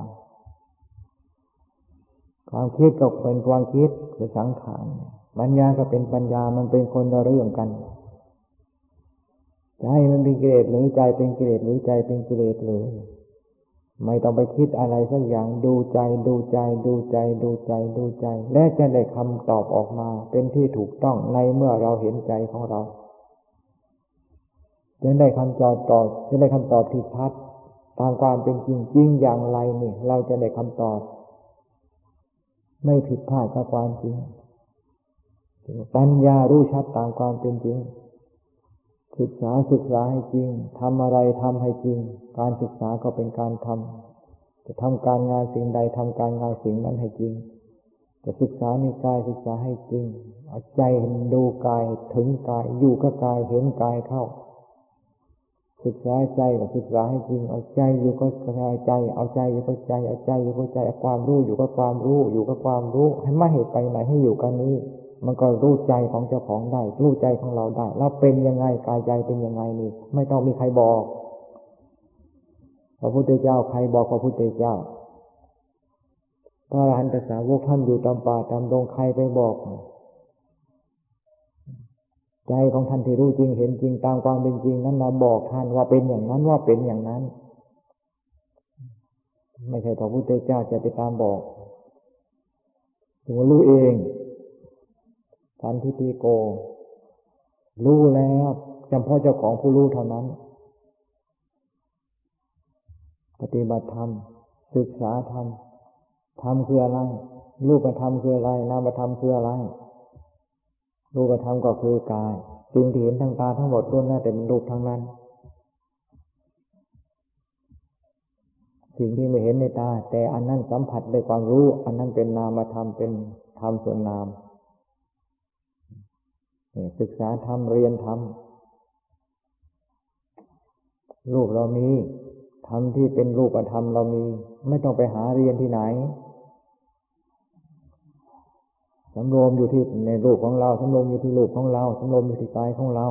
ความคิดก็เป็นความคิดคือสังขารปัญญาก็เป็นปัญญามันเป็นคนละเรื่องกันใจมันเป็นกิเลสหรือใจเป็นกิเลสหรือใจเป็นกิเลสหรือไม่ต้องไปคิดอะไรสักอย่างดูใจดูใจ ดูใจ ดูใจ ดูใจ และจะได้คำตอบออกมา เป็นที่ถูกต้องในเมื่อเราเห็นใจของเรา จะได้คำตอบตอบจะได้คำตอบที่ชัดตามความเป็นจริงจริงอย่างไรนี่เราจะได้คำตอบ ไม่ผิดพลาดกับความจริงปัญญารู้ชัดตามความเป็นจริง ศึกษาศึกษาให้จริงทำอะไรทำให้จริง การศึกษาก็เป็นการทำจะทำการงานสิ่งใดทำการงานสิ่งนั้นให้จริง จะศึกษาในกายศึกษาให้จริงเอาใจดูกายถึงกายอยู่กับกายเห็นกายเข้า ศึกษาใจกับศึกษาให้จริง เอาใจอยู่ก็ใจ เอาใจอยู่ก็ใจ เอาใจอยู่ก็ใจเอาความรู้อยู่ก็ความรู้ อยู่กับความรู้ ให้ไม่เหตุไปไหนให้อยู่กันนี้ มันก็รู้ใจของเจ้าของได้ รู้ใจของเราได้ เราเป็นยังไงกายใจเป็นยังไงนี่ ไม่ต้องมีใครบอก พระพุทธเจ้าใครบอกพระพุทธเจ้า พระอรหันตสาวกท่านอยู่ตามป่าตามดงใครไปบอก ใจของท่านที่รู้จริงเห็นจริงตามความเป็นจริงนั้นมาบอกท่านว่าเป็นอย่างนั้นว่าเป็นอย่างนั้น ไม่ใช่พระพุทธเจ้าจะไปตามบอกถึงรู้เองสันทิฏฐิโก รู้แล้วจำเพาะเจ้าของผู้รู้เท่านั้น ปฏิบัติธรรม ศึกษาธรรมธรรมคืออะไรรูปธรรมคืออะไรนามธรรมคืออะไร รูปธรรมก็คือกายสิ่งที่เห็นทางตาทั้งหมดล้วนแล้วแต่เป็นรูปทั้งนั้น สิ่งที่ไม่เห็นในตา แต่อันนั้นสัมผัสด้วยความรู้ อันนั้นเป็นนามธรรมเป็นธรรมส่วนนามศึกษาธรรมเรียนธรรมรูปเรามีธรรมที่เป็นรูปธรรมเรามี ไม่ต้องไปหาเรียนที่ไหน สำรวมอยู่ที่ในรูปของเราสำรวมอยู่ที่รูปของเราสำรวมอยู่ที่กายของเรา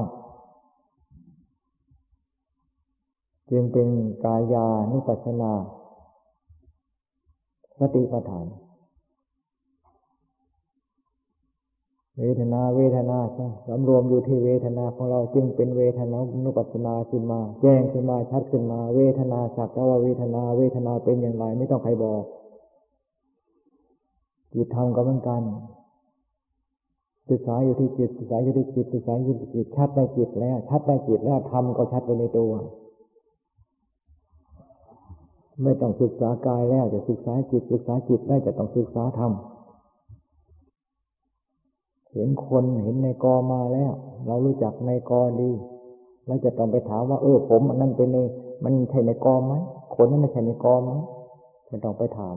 จึงเป็นกายานุปัสสนาสติปัฏฐาน เวทนาเวทนาสำรวมอยู่ที่เวทนาของเรา จึงเป็นเวทนานุปัสสนาขึ้นมา แจ้งขึ้นมาชัดขึ้นมา เวทนาสักแต่ว่าเวทนา เวทนาเป็นอย่างไรไม่ต้องใครบอกจิตธรรมก็เหมือนกัน ศึกษาอยู่ที่จิตศึกษาอยู่ที่จิตศึกษาอยู่ที่จิตชัดในจิตแล้ว ชัดในจิตแล้วทำก็ชัดไปในตัว ไม่ต้องศึกษากายแล้วจะศึกษาจิตศึกษาจิตได้จะต้องศึกษาธรรมเห็นคนเห็นในกอมาแล้ว เรารู้จักในกอดีเราจะต้องไปถามว่า เออ ผมอันนั้นเป็นในมันใช่ในกอไหมขนนั้นใช่ในกอไหมไม่ต้องไปถาม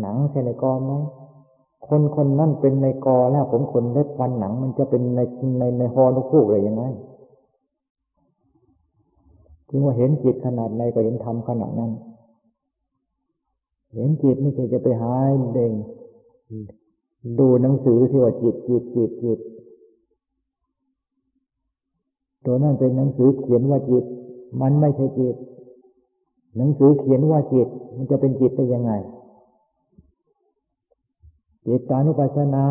หนังใช่ในกอไหม คนคนนั่นเป็นในกอแล้วผมขนเล็บฟันหนัง มันจะเป็นในในในฮอนกคู่อะไรยังไงถึงว่าเห็นจิตขนาดในก็เห็นธรรมขนาดนั้น เห็นจิตไม่ใช่จะไปหาเด่ง ดูหนังสือที่ว่าจิตจิตจิตจิต ตัวนั้นเป็นหนังสือเขียนว่าจิต มันไม่ใช่จิต หนังสือเขียนว่าจิต มันจะเป็นจิตได้ยังไง จิตตานุปัสสนา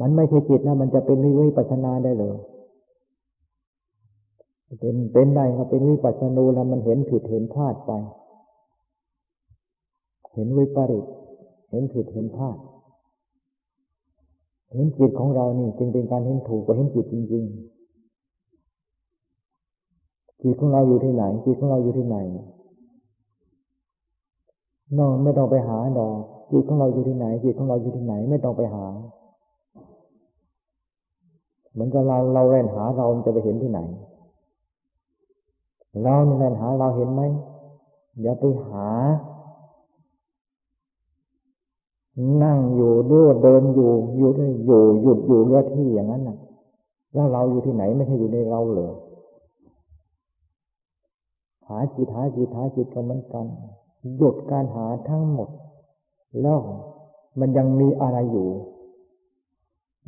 มันไม่ใช่จิตนะ มันจะเป็นวิปัสสนาได้เลยเป็นเป็นได้ครับเป็นวิปัสสนูแล้วมันเห็นผิดเห็นพลาดไป เห็นวิปริตเห็นผิดเห็นพลาด เห็นจิตของเรานี่ จึงเป็นการเห็นถูกกว่าเห็นจิตจริง ๆ จิตของเราอยู่ที่ไหน จิตของเราอยู่ที่ไหนน้องไม่ต้องไปหาดอก จิตของเราอยู่ที่ไหนจิตของเราอยู่ที่ไหนไม่ต้องไปหา เหมือนกับเราเราแล่นหาเราจะไปเห็นที่ไหน เรานี่แหละหาเราเห็นไหมอย่าไปหา นั่งอยู่ด้วยเดินอยู่ อยู่ได้อยู่หยุดอยู่เรื่อที่อย่างนั้นน่ะ แล้วเราอยู่ที่ไหนไม่ใช่อยู่ในเราเลยหาจิตหาจิตหาจิตก็เหมือนกัน หยุดการหาทั้งหมด แล้วมันยังมีอะไรอยู่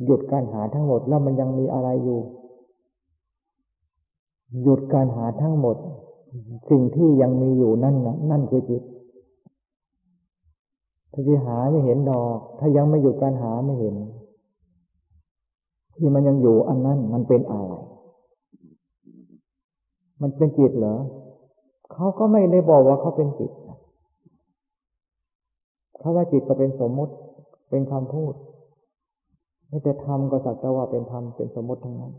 หยุดการหาทั้งหมดแล้วมันยังมีอะไรอยู่ หยุดการหาทั้งหมด สิ่งที่ยังมีอยู่นั่นนะนั่นคือจิต ถ้าที่หาไม่เห็นดอก ถ้ายังไม่หยุดการหาไม่เห็น ที่มันยังอยู่อันนั้นมันเป็นอะไร มันเป็นจิตเหรอเขาก็ไม่ได้บอกว่าเขาเป็นจิต เขาว่าจิตก็เป็นสมมติเป็นคำพูดไม่แต่ธรรมก็สักแต่ว่าเป็นธรรมเป็นสมมติทั้งนั้น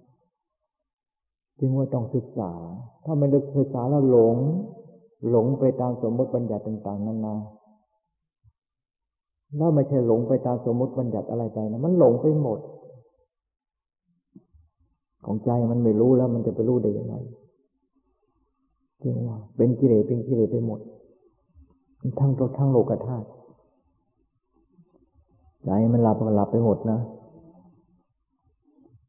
จึงว่าต้องศึกษา ถ้าไม่ได้ศึกษาแล้วหลง หลงไปตามสมมติบัญญัติต่าง ๆนานาแล้วไม่ใช่หลงไปตามสมมติบัญญัติอะไรไปนะมันหลงไปหมด ของใจมันไม่รู้แล้วมันจะไปรู้ได้ยังไงจริงว่าเป็นกิเลสเป็นกิเลสไปหมด ทั้งตัวทั้งโลกธาตุ ใจมันหลับก็หลับไปหมดนะ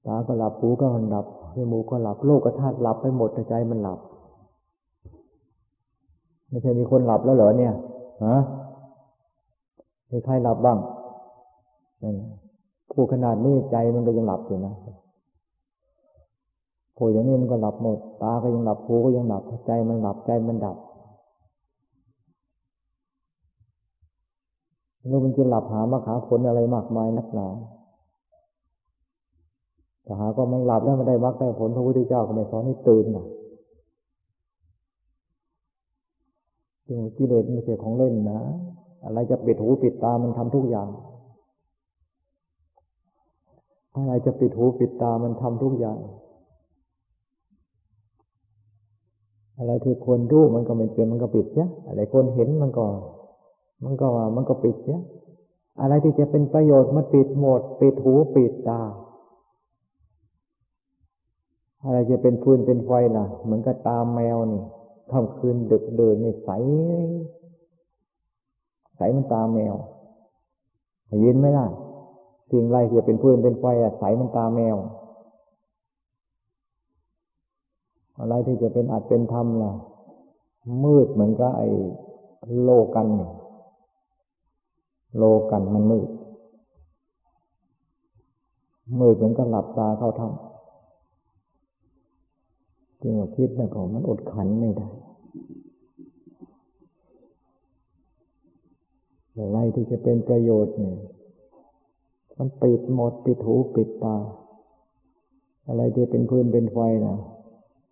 ตาก็หลับหูก็หลับจมูกก็หลับโลกธาตุหลับไปหมดแต่ใจมันหลับไม่ใช่มีคนหลับแล้วเหรอเนี่ยฮะมีใครหลับบ้างผู้ขนาดนี้ใจมันก็ยังหลับอยู่นะผู้อย่างนี้มันก็หลับหมด ตาก็ยังหลับหูก็ยังหลับใจมันหลับใจมันดับ แล้วมันจะหลับหามาขาผลอะไรมากมายนักหนาแต่หาก็ไม่หลับแล้วมันได้มรรคได้ผลพระพุทธเจ้าก็ไม่สอนให้ตื่นนะจริงกิเลสไม่ใช่ของเล่นนะ อะไรจะปิดหูปิดตามันทำทุกอย่าง อะไรจะปิดหูปิดตามันทำทุกอย่าง อะไรที่ควรรู้มันก็ไม่เป็นมันก็ปิดเนี่ยอะไรควรเห็นมันก็ มันก็มันก็ปิดเนี่ยอะไรที่จะเป็นประโยชน์มันปิดหมด ปิดหูปิดตา อะไรจะเป็นฟืนเป็นไฟล่ะ เหมือนกับตามแมวนี่ค่ำคืนดึกเดินนี่ใสใสมันตาแมวยินไหมล่ะสิ่งไรที่จะเป็นฟืนเป็นไฟอะใสมันตาแมว อะไรที่จะเป็นอัดเป็นธรรมล่ะ มืดเหมือนกับไอ้โลกันเนี่ย โลกันมันมืด มืดเหมือนกับหลับตาเข้าถ้ำจึงว่าคิดนะก็มันอดขันไม่ได้อะไรที่จะเป็นประโยชน์เนี่ย มันปิดหมดปิดหูปิดตา อะไรที่เป็นพื้นเป็นไฟนะ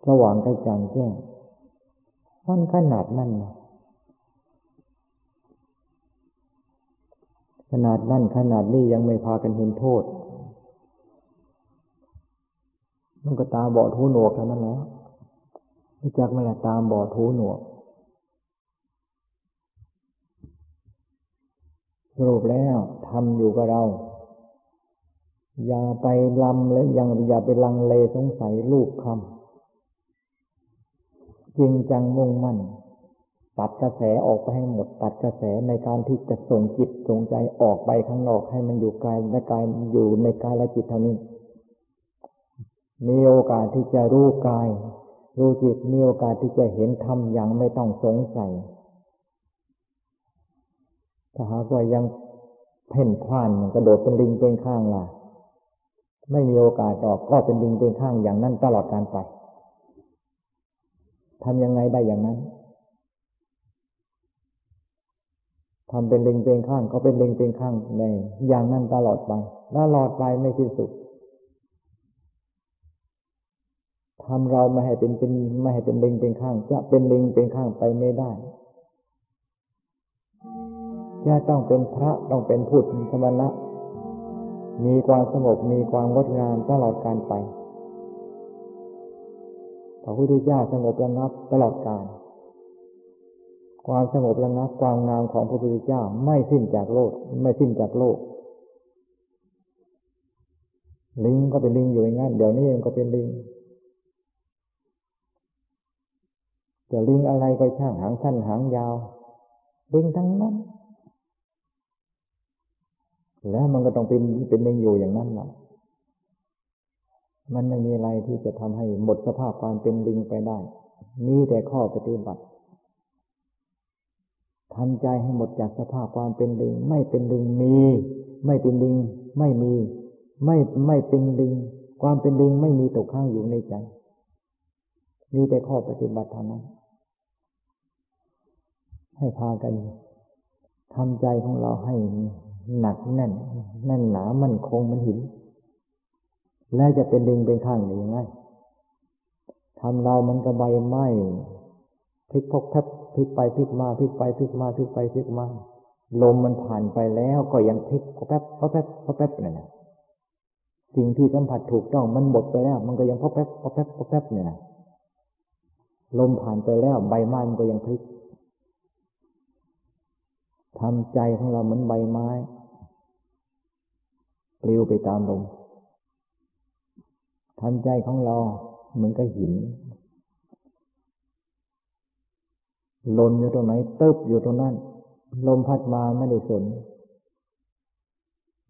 สว่างกระจ่างแจ้งมันขนาดนั้นนะ ขนาดนั่นขนาดนี้ยังไม่พากันเห็นโทษ มันก็ตาบอดหูหนวกเท่านั้นแล้วรู้จักไหมล่ะตามบอดหูหนวก สรุปแล้วทำอยู่กับเรา อย่าไปลำและยังอย่าไปลังเลสงสัยลูกคำจริงจังมุ่งมั่น ตัดกระแสออกไปให้หมด ตัดกระแสในการที่จะส่งจิตส่งใจออกไปข้างนอกให้มันอยู่กายและกายอยู่ในกายและจิตเท่านี้ มีโอกาสที่จะรู้กาย รู้จิตมีโอกาสที่จะเห็นธรรมอย่างไม่ต้องสงสัยถ้าหากว่ายังเพ่นพ่านกระโดดเป็นลิงเป็นข้างล่ะ ไม่มีโอกาสออกก็เป็นลิงเป็นข้างอย่างนั้นตลอดการไปทำยังไงได้อย่างนั้น ทำเป็นเล็งเป็นข้างก็เป็นเล็งเป็นข้างในอย่างนั้นตลอดไปตลอดไปไม่สิ้นสุดทำเราไม่ให้เป็นเป็นไม่ให้เป็นเล็งเป็นข้าง จะเป็นเล็งเป็นข้างไปไม่ได้จะต้องเป็นพระต้องเป็นพุทธสมณะ มีความสงบมีความงดงามตลอดการไปพระพุทธเจ้าสงบระงับตลอดกาล ความสงบระงับความงามของพระพุทธเจ้าไม่สิ้นจากโลก ไม่สิ้นจากโลก ลิงก็เป็นลิงอยู่อย่างนั้นเดี๋ยวนี้มันก็เป็นลิงจะลิงอะไรก็ช่างหางสั้นหางยาว ลิงทั้งนั้น แล้วมันก็ต้องเป็นเป็นลิงอยู่อย่างนั้นแหละมันไม่มีอะไรที่จะทำให้หมดสภาพความเป็นลิงไปได้ มีแต่ข้อปฏิบัติ ทำใจให้หมดจากสภาพความเป็นลิง ไม่เป็นลิงมี ไม่เป็นลิงไม่มี ไม่ไม่เป็นลิง ความเป็นลิงไม่มีตกข้างอยู่ในใจ มีแต่ข้อปฏิบัติเท่านั้น ให้พากันทำใจของเราให้หนักแน่น แน่นหนามั่นคงมันหิน แล้วจะเป็นลิงเป็นข้างหรือยังไงทำเรามันก็ใบไม้พลิกพกแพบ พลิกไปพลิกมาพลิกไปพลิกมาพลิกไปพลิกมาลมมันผ่านไปแล้วก็ยังพลิกพกแป๊บพกแป๊บพกแป๊บเนี่ยนะสิ่งที่สัมผัสถูกต้องมันหมดไปแล้ว มันก็ยังพกแป๊บพกแป๊บพกแป๊บเนี่ยนะลมผ่านไปแล้ว ใบไม้มันก็ยังพลิกทำใจของเราเหมือนใบไม้ปลิวไปตามลมทำใจของเราเหมือนกับหิน ลนอยู่ตรงไหนเติบอยู่ตรงนั้น ลมพัดมาไม่ได้สน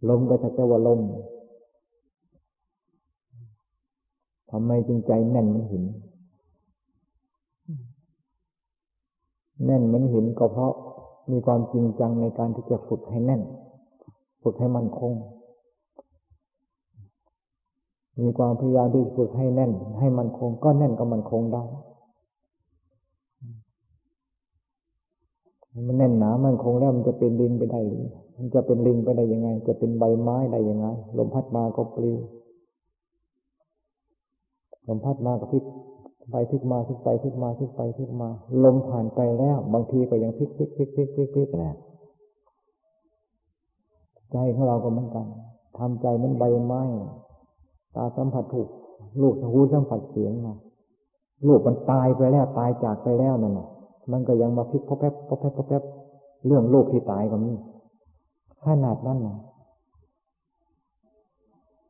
ลมก็จะแต่ว่าลมทำไมจึงใจแน่นเหมือนหิน แน่นเหมือนหินก็เพราะมีความจริงจังในการที่จะฝึกให้แน่น ฝึกให้มันคง มีความพยายามที่จะฝึกให้แน่น ให้มันคง ก็แน่นก็มันคงได้ มันแน่นหนามันคงแล้วมันจะเป็นลิงไปได้หรือมันจะเป็นลิงไปได้ยังไง จะเป็นใบไม้ได้ยังไง ลมพัดมาก็ปลิวลมพัดมาก็พลิกไปพลิกมาพลิกไปพลิกมาพลิกไปพลิกมา ลมผ่านไปแล้ว บางทีก็ยังพลิกพลิกพลิกพลิกพลิกพลิกแหละใจของเราก็เหมือนกันทำใจมือนใบไม้ตาสัมผัสถูกลูกหูสัมผัสเสียงนะลูกมันตายไปแล้วตายจากไปแล้วนั่นน่ะ มันก็ยังมาพลิกพอแป๊บพอแป๊บพอแป๊บเรื่องลูกที่ตายก็มีขนาดนั้นนะ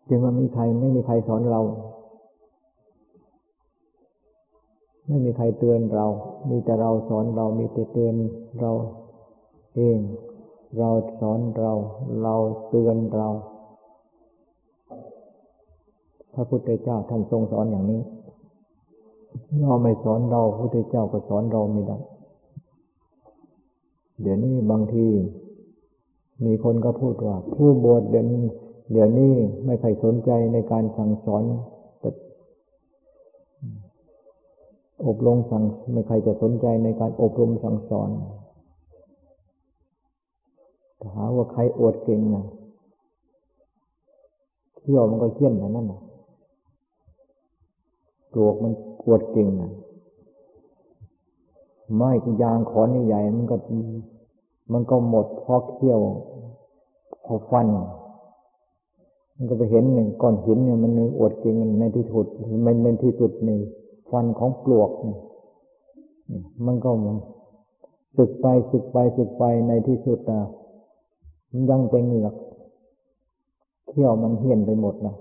จึงว่ามีใครไม่มีใครสอนเรา ไม่มีใครเตือนเรา มีแต่เราสอนเรา มีแต่เตือนเราเอง เราสอนเรา เราเตือนเรา พระพุทธเจ้าท่านทรงสอนอย่างนี้ เราไม่สอนเราพระพุทธเจ้าก็สอนเราไม่ได้ เดี๋ยวนี้บางที มีคนก็พูดว่า ผู้บวชเดี๋ยวนี้เดี๋ยวนี้ไม่ใครสนใจในการสั่งสอนอบรมสั่งไม่ใครจะสนใจในการอบรมสั่งสอนถ้าหาว่าใครอวดเก่งนะเที่ยวมันก็เขี้ยนแต่นั่นนะปลวกมันปวดกิ่ง ไม้ยางขอนใหญ่มันก็ มันก็หมดพอเขี้ยวพอฟัน มันก็ไปเห็นหนึ่งก้อนหินเนี่ยมันอวดกิ่งในที่สุดมันในที่สุดในฟันของปลวกเนี่ยมันก็มันสึกไปสึกไปสึกไปในที่สุดอะมันยังเป็นเหงือกเขี้ยวมันเหี่ยนไปหมดนะ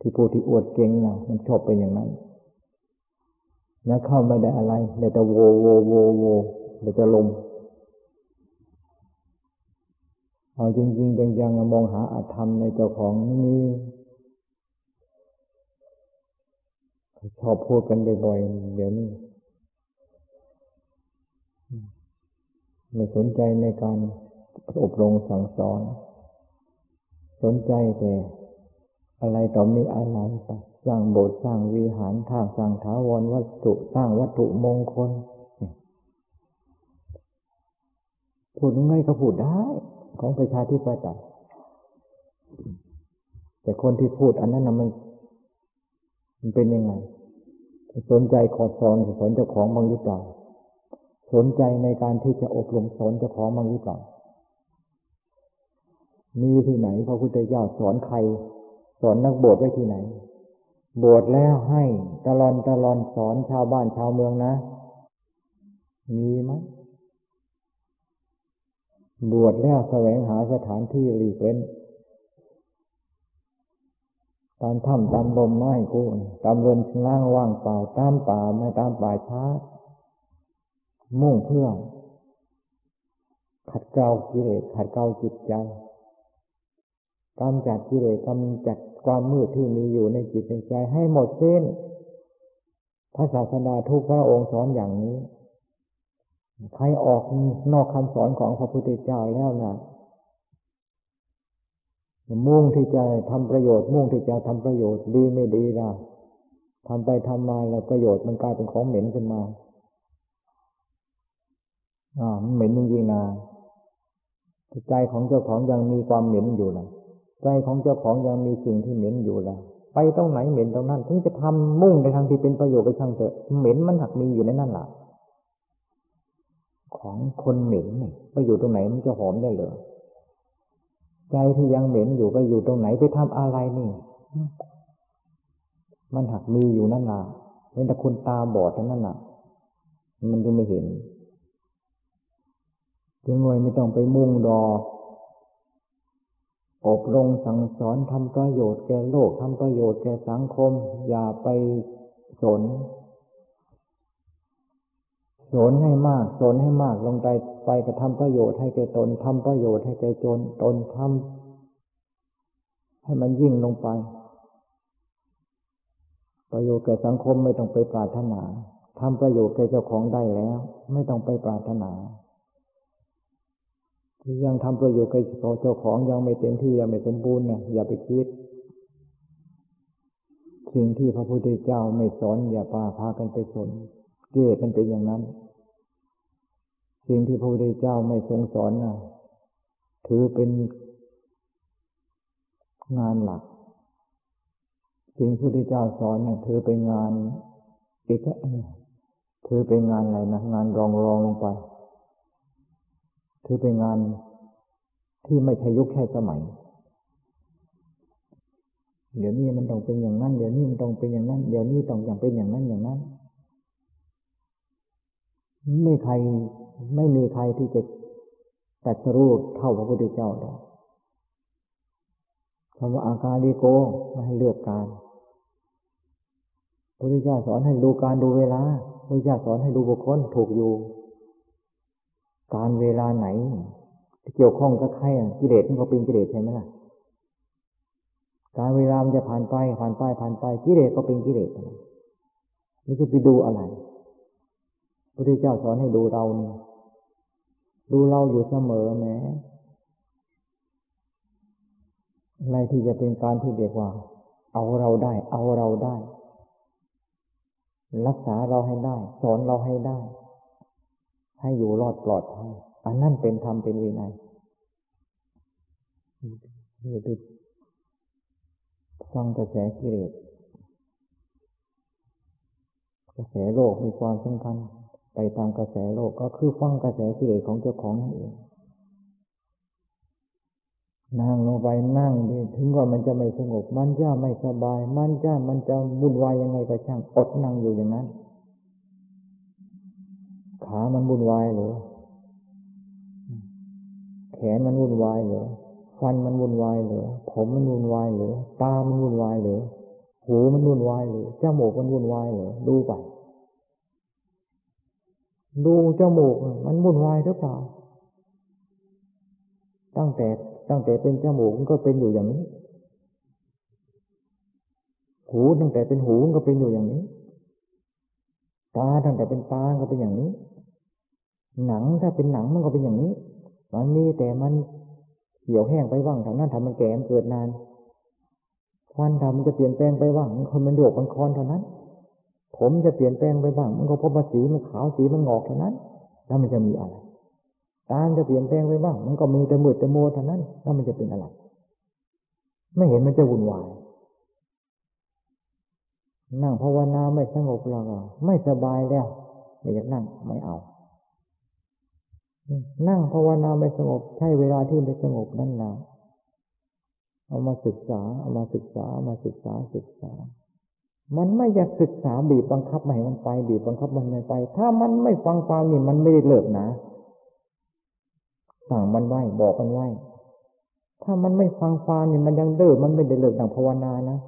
ที่ผู้ที่อวดเก่งนะมันชอบเป็นอย่างนั้น แล้วเข้าไม่ได้อะไรแต่จะโวโวโวโวแต่จะลมเอาจริงๆจังๆมองหาอาธรรมในเจ้าของนี่ชอบพูดกันบ่อยๆเดี๋ยวนี้ไม่สนใจในการอบรมสั่งสอน สนใจแต่อะไรต่อมีอะไรไป สร้างโบสถ์สร้างวิหารทางสร้างถาวรวัตถุสร้างวัตถุมงคลพูดยังไงก็พูดได้ ของประชาธิปไตยแต่คนที่พูดอันนั้นนะมัน มันเป็นยังไง สนใจขอสอนสอนเจ้าของบางหรือเปล่าสนใจในการที่จะอบรมสอนเจ้าของบางหรือเปล่ามีที่ไหนพระพุทธเจ้าสอนใคร สอนนักบวชไว้ที่ไหน บวชแล้วให้ตลอนตลอนสอนชาวบ้านชาวเมืองนะ มีไหมบวชแล้วแสวงหาสถานที่หลีเล่นตามถ้ำตามลมไม้กูตามเรือนล่างว่างเปล่าตามป่าไม่ตามป่าช้า มุ่งเพื่อ ขัดเกลากิเลสขัดเกลาจิตใจกำจัดกิเลสกำจัด ความมืดที่มีอยู่ในจิตในใจให้หมดสิ้น พระศาสดาทุกพระองค์สอนอย่างนี้ ใครออกนอกคำสอนของพระพุทธเจ้าแล้วนะมุ่งที่จะทำประโยชน์ มุ่งที่จะทำประโยชน์ดีไม่ดีล่ะทำไปทำมาแล้วประโยชน์มันกลายเป็นของเหม็นขึ้นมาอ่าเหม็นจริงๆนะใจของเจ้าของยังมีความเหม็นอยู่ละ ใจของเจ้าของยังมีสิ่งที่เหม็นอยู่และไปตรงไหนเหม็นตรงนั้น ถึงจะทำมุ่งในทางที่เป็นประโยชน์ไปช่างเถอะเหม็นมันหักมีอยู่ในนั่นแหละของคนเหม็นนี่ไปอยู่ตรงไหนมันจะหอมได้เลยใจที่ยังเหม็นอยู่ไปอยู่ตรงไหนไปทำอะไรนี่ มันหักมีอยู่นั่นน่ะเป็นแต่คนตาบอดเท่านั้นน่ะ มันจึงไม่เห็นจึงเลยไม่ต้องไปมุ่งดอ อบรมสั่งสอนทำประโยชน์แก่โลกทำประโยชน์แก่สังคม อย่าไปสน สนให้มาก สนให้มากลงไปไปกระทำประโยชน์ให้แก่ตนทำประโยชน์ให้แก่จนตนทำให้มันยิ่งลงไป ประโยชน์แก่สังคมไม่ต้องไปปรารถนาทำประโยชน์แก่เจ้าของได้แล้ว ไม่ต้องไปปรารถนา ยังทำประโยชน์กับเจ้าของยังไม่เต็มที่ยังไม่สมบูรณ์นะอย่าไปคิด สิ่งที่พระพุทธเจ้าไม่สอนอย่าปาพากันไปสนเกตมันเป็นอย่างนั้น สิ่งที่พระพุทธเจ้าไม่ทรงสอนนะถือเป็นงานหลัก สิ่งที่พระพุทธเจ้าสอนนะถือเป็นงานอีกถือเป็นงานอะไรนะงานรองรองลงไป คือเป็นงานที่ไม่ใช่ยุคแค่สมัย เดี๋ยวนี้มันต้องเป็นอย่างนั้น เดี๋ยวนี้มันต้องเป็นอย่างนั้น เดี๋ยวนี้ต้องอย่างเป็นอย่างนั้นอย่างนั้น ไม่ใครไม่มีใครที่จะตัดสู้เท่าพระพุทธเจ้าได้คำว่าอาการลีโกไม่ให้เลือกการพระพุทธเจ้าสอนให้ดูการดูเวลาพระพุทธเจ้าสอนให้ดูบุคคลถูกอยู่ การเวลาไหนเกี่ยวข้องกับใครกิเลสมันก็เป็นกิเลสใช่ไหมล่ะการเวลามันจะผ่านไปผ่านไปผ่านไปกิเลสก็เป็นกิเลสนี่จะไปดูอะไรพระพุทธเจ้าสอนให้ดูเรานี่ดูเราอยู่เสมอแม้อะไรที่จะเป็นการที่เรียกว่า เอาเราได้ เอาเราได้ รักษาเราให้ได้ สอนเราให้ได้ ให้อยู่รอดปลอดภัยอันนั้นเป็นธรรมเป็นวินัยฟังกระแสกิเลสกระแสโลกมีความสำคัญ ไปตามกระแสโลกก็คือฟังกระแสกิเลสของเจ้าของนั่นเองนั่งลงไปนั่งดิถึงว่ามันจะไม่สงบ มันจะไม่สบาย มันจะมันจะวุ่นวายยังไงก็ช่างอดนั่งอยู่อย่างนั้น ขามันวุ่นวายเหรอแขนมันวุ่นวายเหรอฟันมันวุ่นวายเหรอผมมันวุ่นวายเหรอตามันวุ่นวายเหรอหูมันวุ่นวายเหรอจมูกมันวุ่นวายเหรอดูไปดูจมูกมันวุ่นวายหรือเปล่า ตั้งแต่ตั้งแต่เป็นจมูกมันก็เป็นอยู่อย่างนี้ หูตั้งแต่เป็นหูก็เป็นอยู่อย่างนี้ ตาตั้งแต่เป็นตาก็เป็นอย่างนี้ หนังถ้าเป็นหนังมันก็เป็นอย่างนี้มันมีแต่มันเหี่ยวแห้งไปบ้างทางนั้นทำมันแก่มันเกิดนานควันทำมันจะเปลี่ยนแปลงไปบ้างมันคนมันโยกมันคอนเท่านั้น ผมจะเปลี่ยนแปลงไปบ้าง มันก็เพราะสีมันขาวสีมันงอกเท่านั้น แล้วมันจะมีอะไรตาจะเปลี่ยนแปลงไปบ้าง มันก็มีแต่มืดแต่โมเท่านั้น แล้วมันจะเป็นอะไรไม่เห็นมันจะวุ่นวายนั่งภาวนาไม่สงบเราไม่สบายแล้วไม่อยากนั่งไม่เอา นั่งภาวนาไม่สงบ ใช่เวลาที่ไม่สงบนั่นแหละเอามาศึกษา เอามาศึกษาเอามาศึกษาศึกษา มันไม่อยากศึกษาบีบบังคับไม่ให้มันไป บีบบังคับมันไม่ไป ถ้ามันไม่ฟังฟังนี่มันไม่ได้เลิกนะสั่งมันไว้บอกมันไว้ถ้ามันไม่ฟังฟังนี่มันยังเดินมันไม่ได้เลิกดังภาวนานะ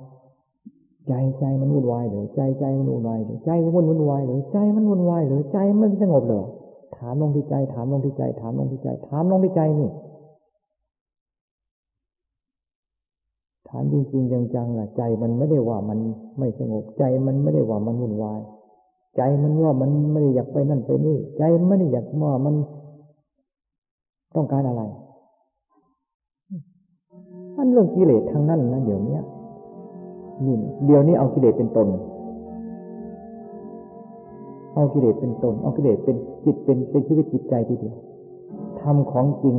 ใจใจมันวุ่นวายหรือใจใจมันวุ่นวายหรือใจมันวุ่นวายหรือใจมันวุ่นวายหรือใจมันสงบหรือ ถามลงที่ใจ ถามลงที่ใจ ถามลงที่ใจ ถามลงที่ใจนี่ ถามจริง ๆ จังๆล่ะใจมันไม่ได้ว่ามันไม่สงบ ใจมันไม่ได้ว่ามันวุ่นวาย ใจมันว่ามันไม่ได้อยากไปนั่นไปนี่ ใจไม่ได้อยากว่ามันต้องการอะไรมันเรื่องกิเลสทางนั้นนะเดี๋ยวนี้นี่เดี๋ยวนี้เอากิเลสเป็นตน เอากิเลสเป็นตนเอากิเลสเป็นจิตเป็นเป็นชีวิตจิตใจทีเดียวทำของจริง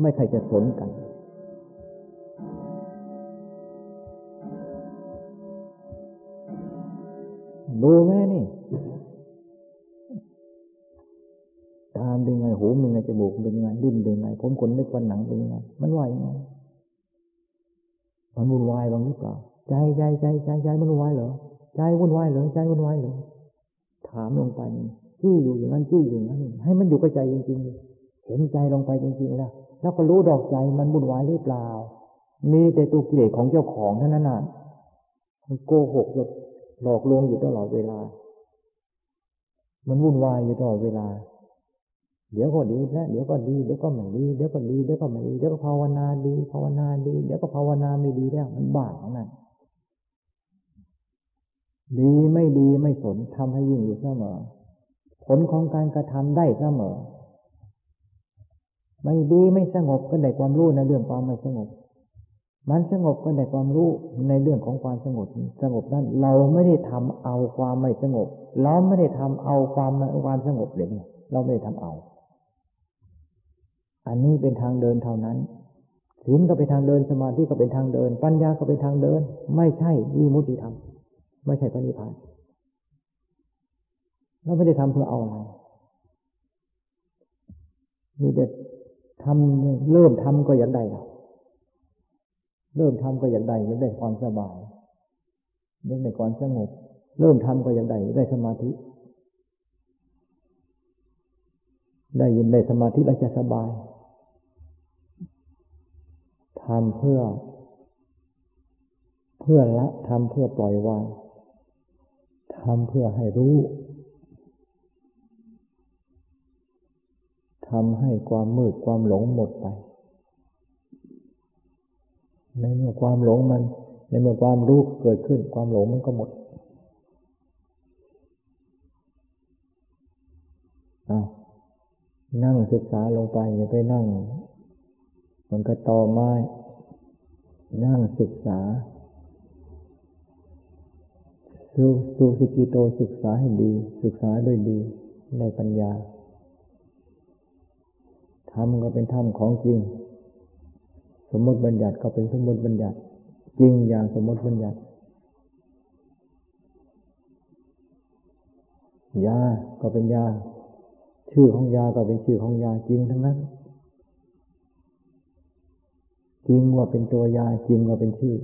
ไม่ใครจะสนกัน ดูแม่นี่ ตามเป็นไง หูเป็นไง จมูกเป็นยังไง ดิ้นเป็นไง ผมขนเล็บฟันหนังเป็นยังไง มันไหวยังไง มันวุ่นวายบ้างหรือเปล่า ใจใจใจใจใจมันวุ่นวายเหรอ ใจวุ่นวายเหรอ ใจวุ่นวายเหรอ ถามลงไปที่อยู่อย่างนั้นที่อยู่อย่างนั้นให้มันอยู่กับใจจริง ๆ เห็นใจลงไปจริง ๆ แล้วแล้วก็รู้ดอกใจมันวุ่นวายหรือเปล่า มีแต่ตัวกิเลสของเจ้าของเท่านั้นน่ะมันโกหกหลอกลวงอยู่ตลอดเวลา มันวุ่นวายอยู่ตลอดเวลา เดี๋ยวก็ดีแล้วเดี๋ยวก็ดีเดี๋ยวก็ไม่ดีเดี๋ยวก็ดีเดี๋ยวก็ไม่ดีเดี๋ยวก็ภาวนาดี ภาวนาดี เดี๋ยวก็ภาวนาไม่ดีแล้วมันบ้าของนั้น ดีไม่ดีไม่สนทำให้ยิ่งอยู่เสมอ ผลของการกระทำได้เสมอ ไม่ดีไม่สงบก็ได้ความรู้ในเรื่องความไม่สงบ มันสงบก็ได้ความรู้ในเรื่องของความสงบสงบนั้นเราไม่ได้ทำเอาความไม่สงบ เราไม่ได้ทำเอาความความสงบเลยเราไม่ได้ทำเอา อันนี้เป็นทางเดินเท่านั้นศีลก็เป็นทางเดินสมาธิก็เป็นทางเดิน ปัญญาก็เป็นทางเดิน ไม่ใช่วิมุติธรรม ไม่ใช่พระนิพพานเราไม่ได้ทำเพื่อเอาอะไรนี่เด็ดทำเริ่มทำก็อยากได้เราเริ่มทำก็อยากได้อยากได้ความสบายอยากได้ความสงบ เริ่มทำก็อยากได้ได้สมาธิ ได้ยินได้สมาธิแล้วจะสบายทำเพื่อ เพื่อละทำเพื่อปล่อยวาง ทำเพื่อให้รู้ทำให้ความมืดความหลงหมดไป ในเมื่อความหลงมัน ในเมื่อความรู้เกิดขึ้น ความหลงมันก็หมดนั่งศึกษาลงไปอย่าไปนั่ง มันก็ต่อไม้ นั่งศึกษา สูสุสิกิโตศึกษาให้ดี ศึกษาด้วยดีในปัญญาธรรมก็เป็นธรรมของจริง สมมติบัญญัติก็เป็นสมมติบัญญัติ จริงอย่างสมมติบัญญัติยาก็เป็นยา ชื่อของยาก็เป็นชื่อของยาจริงทั้งนั้น จริงว่าเป็นตัวยาจริงว่าเป็นชื่อ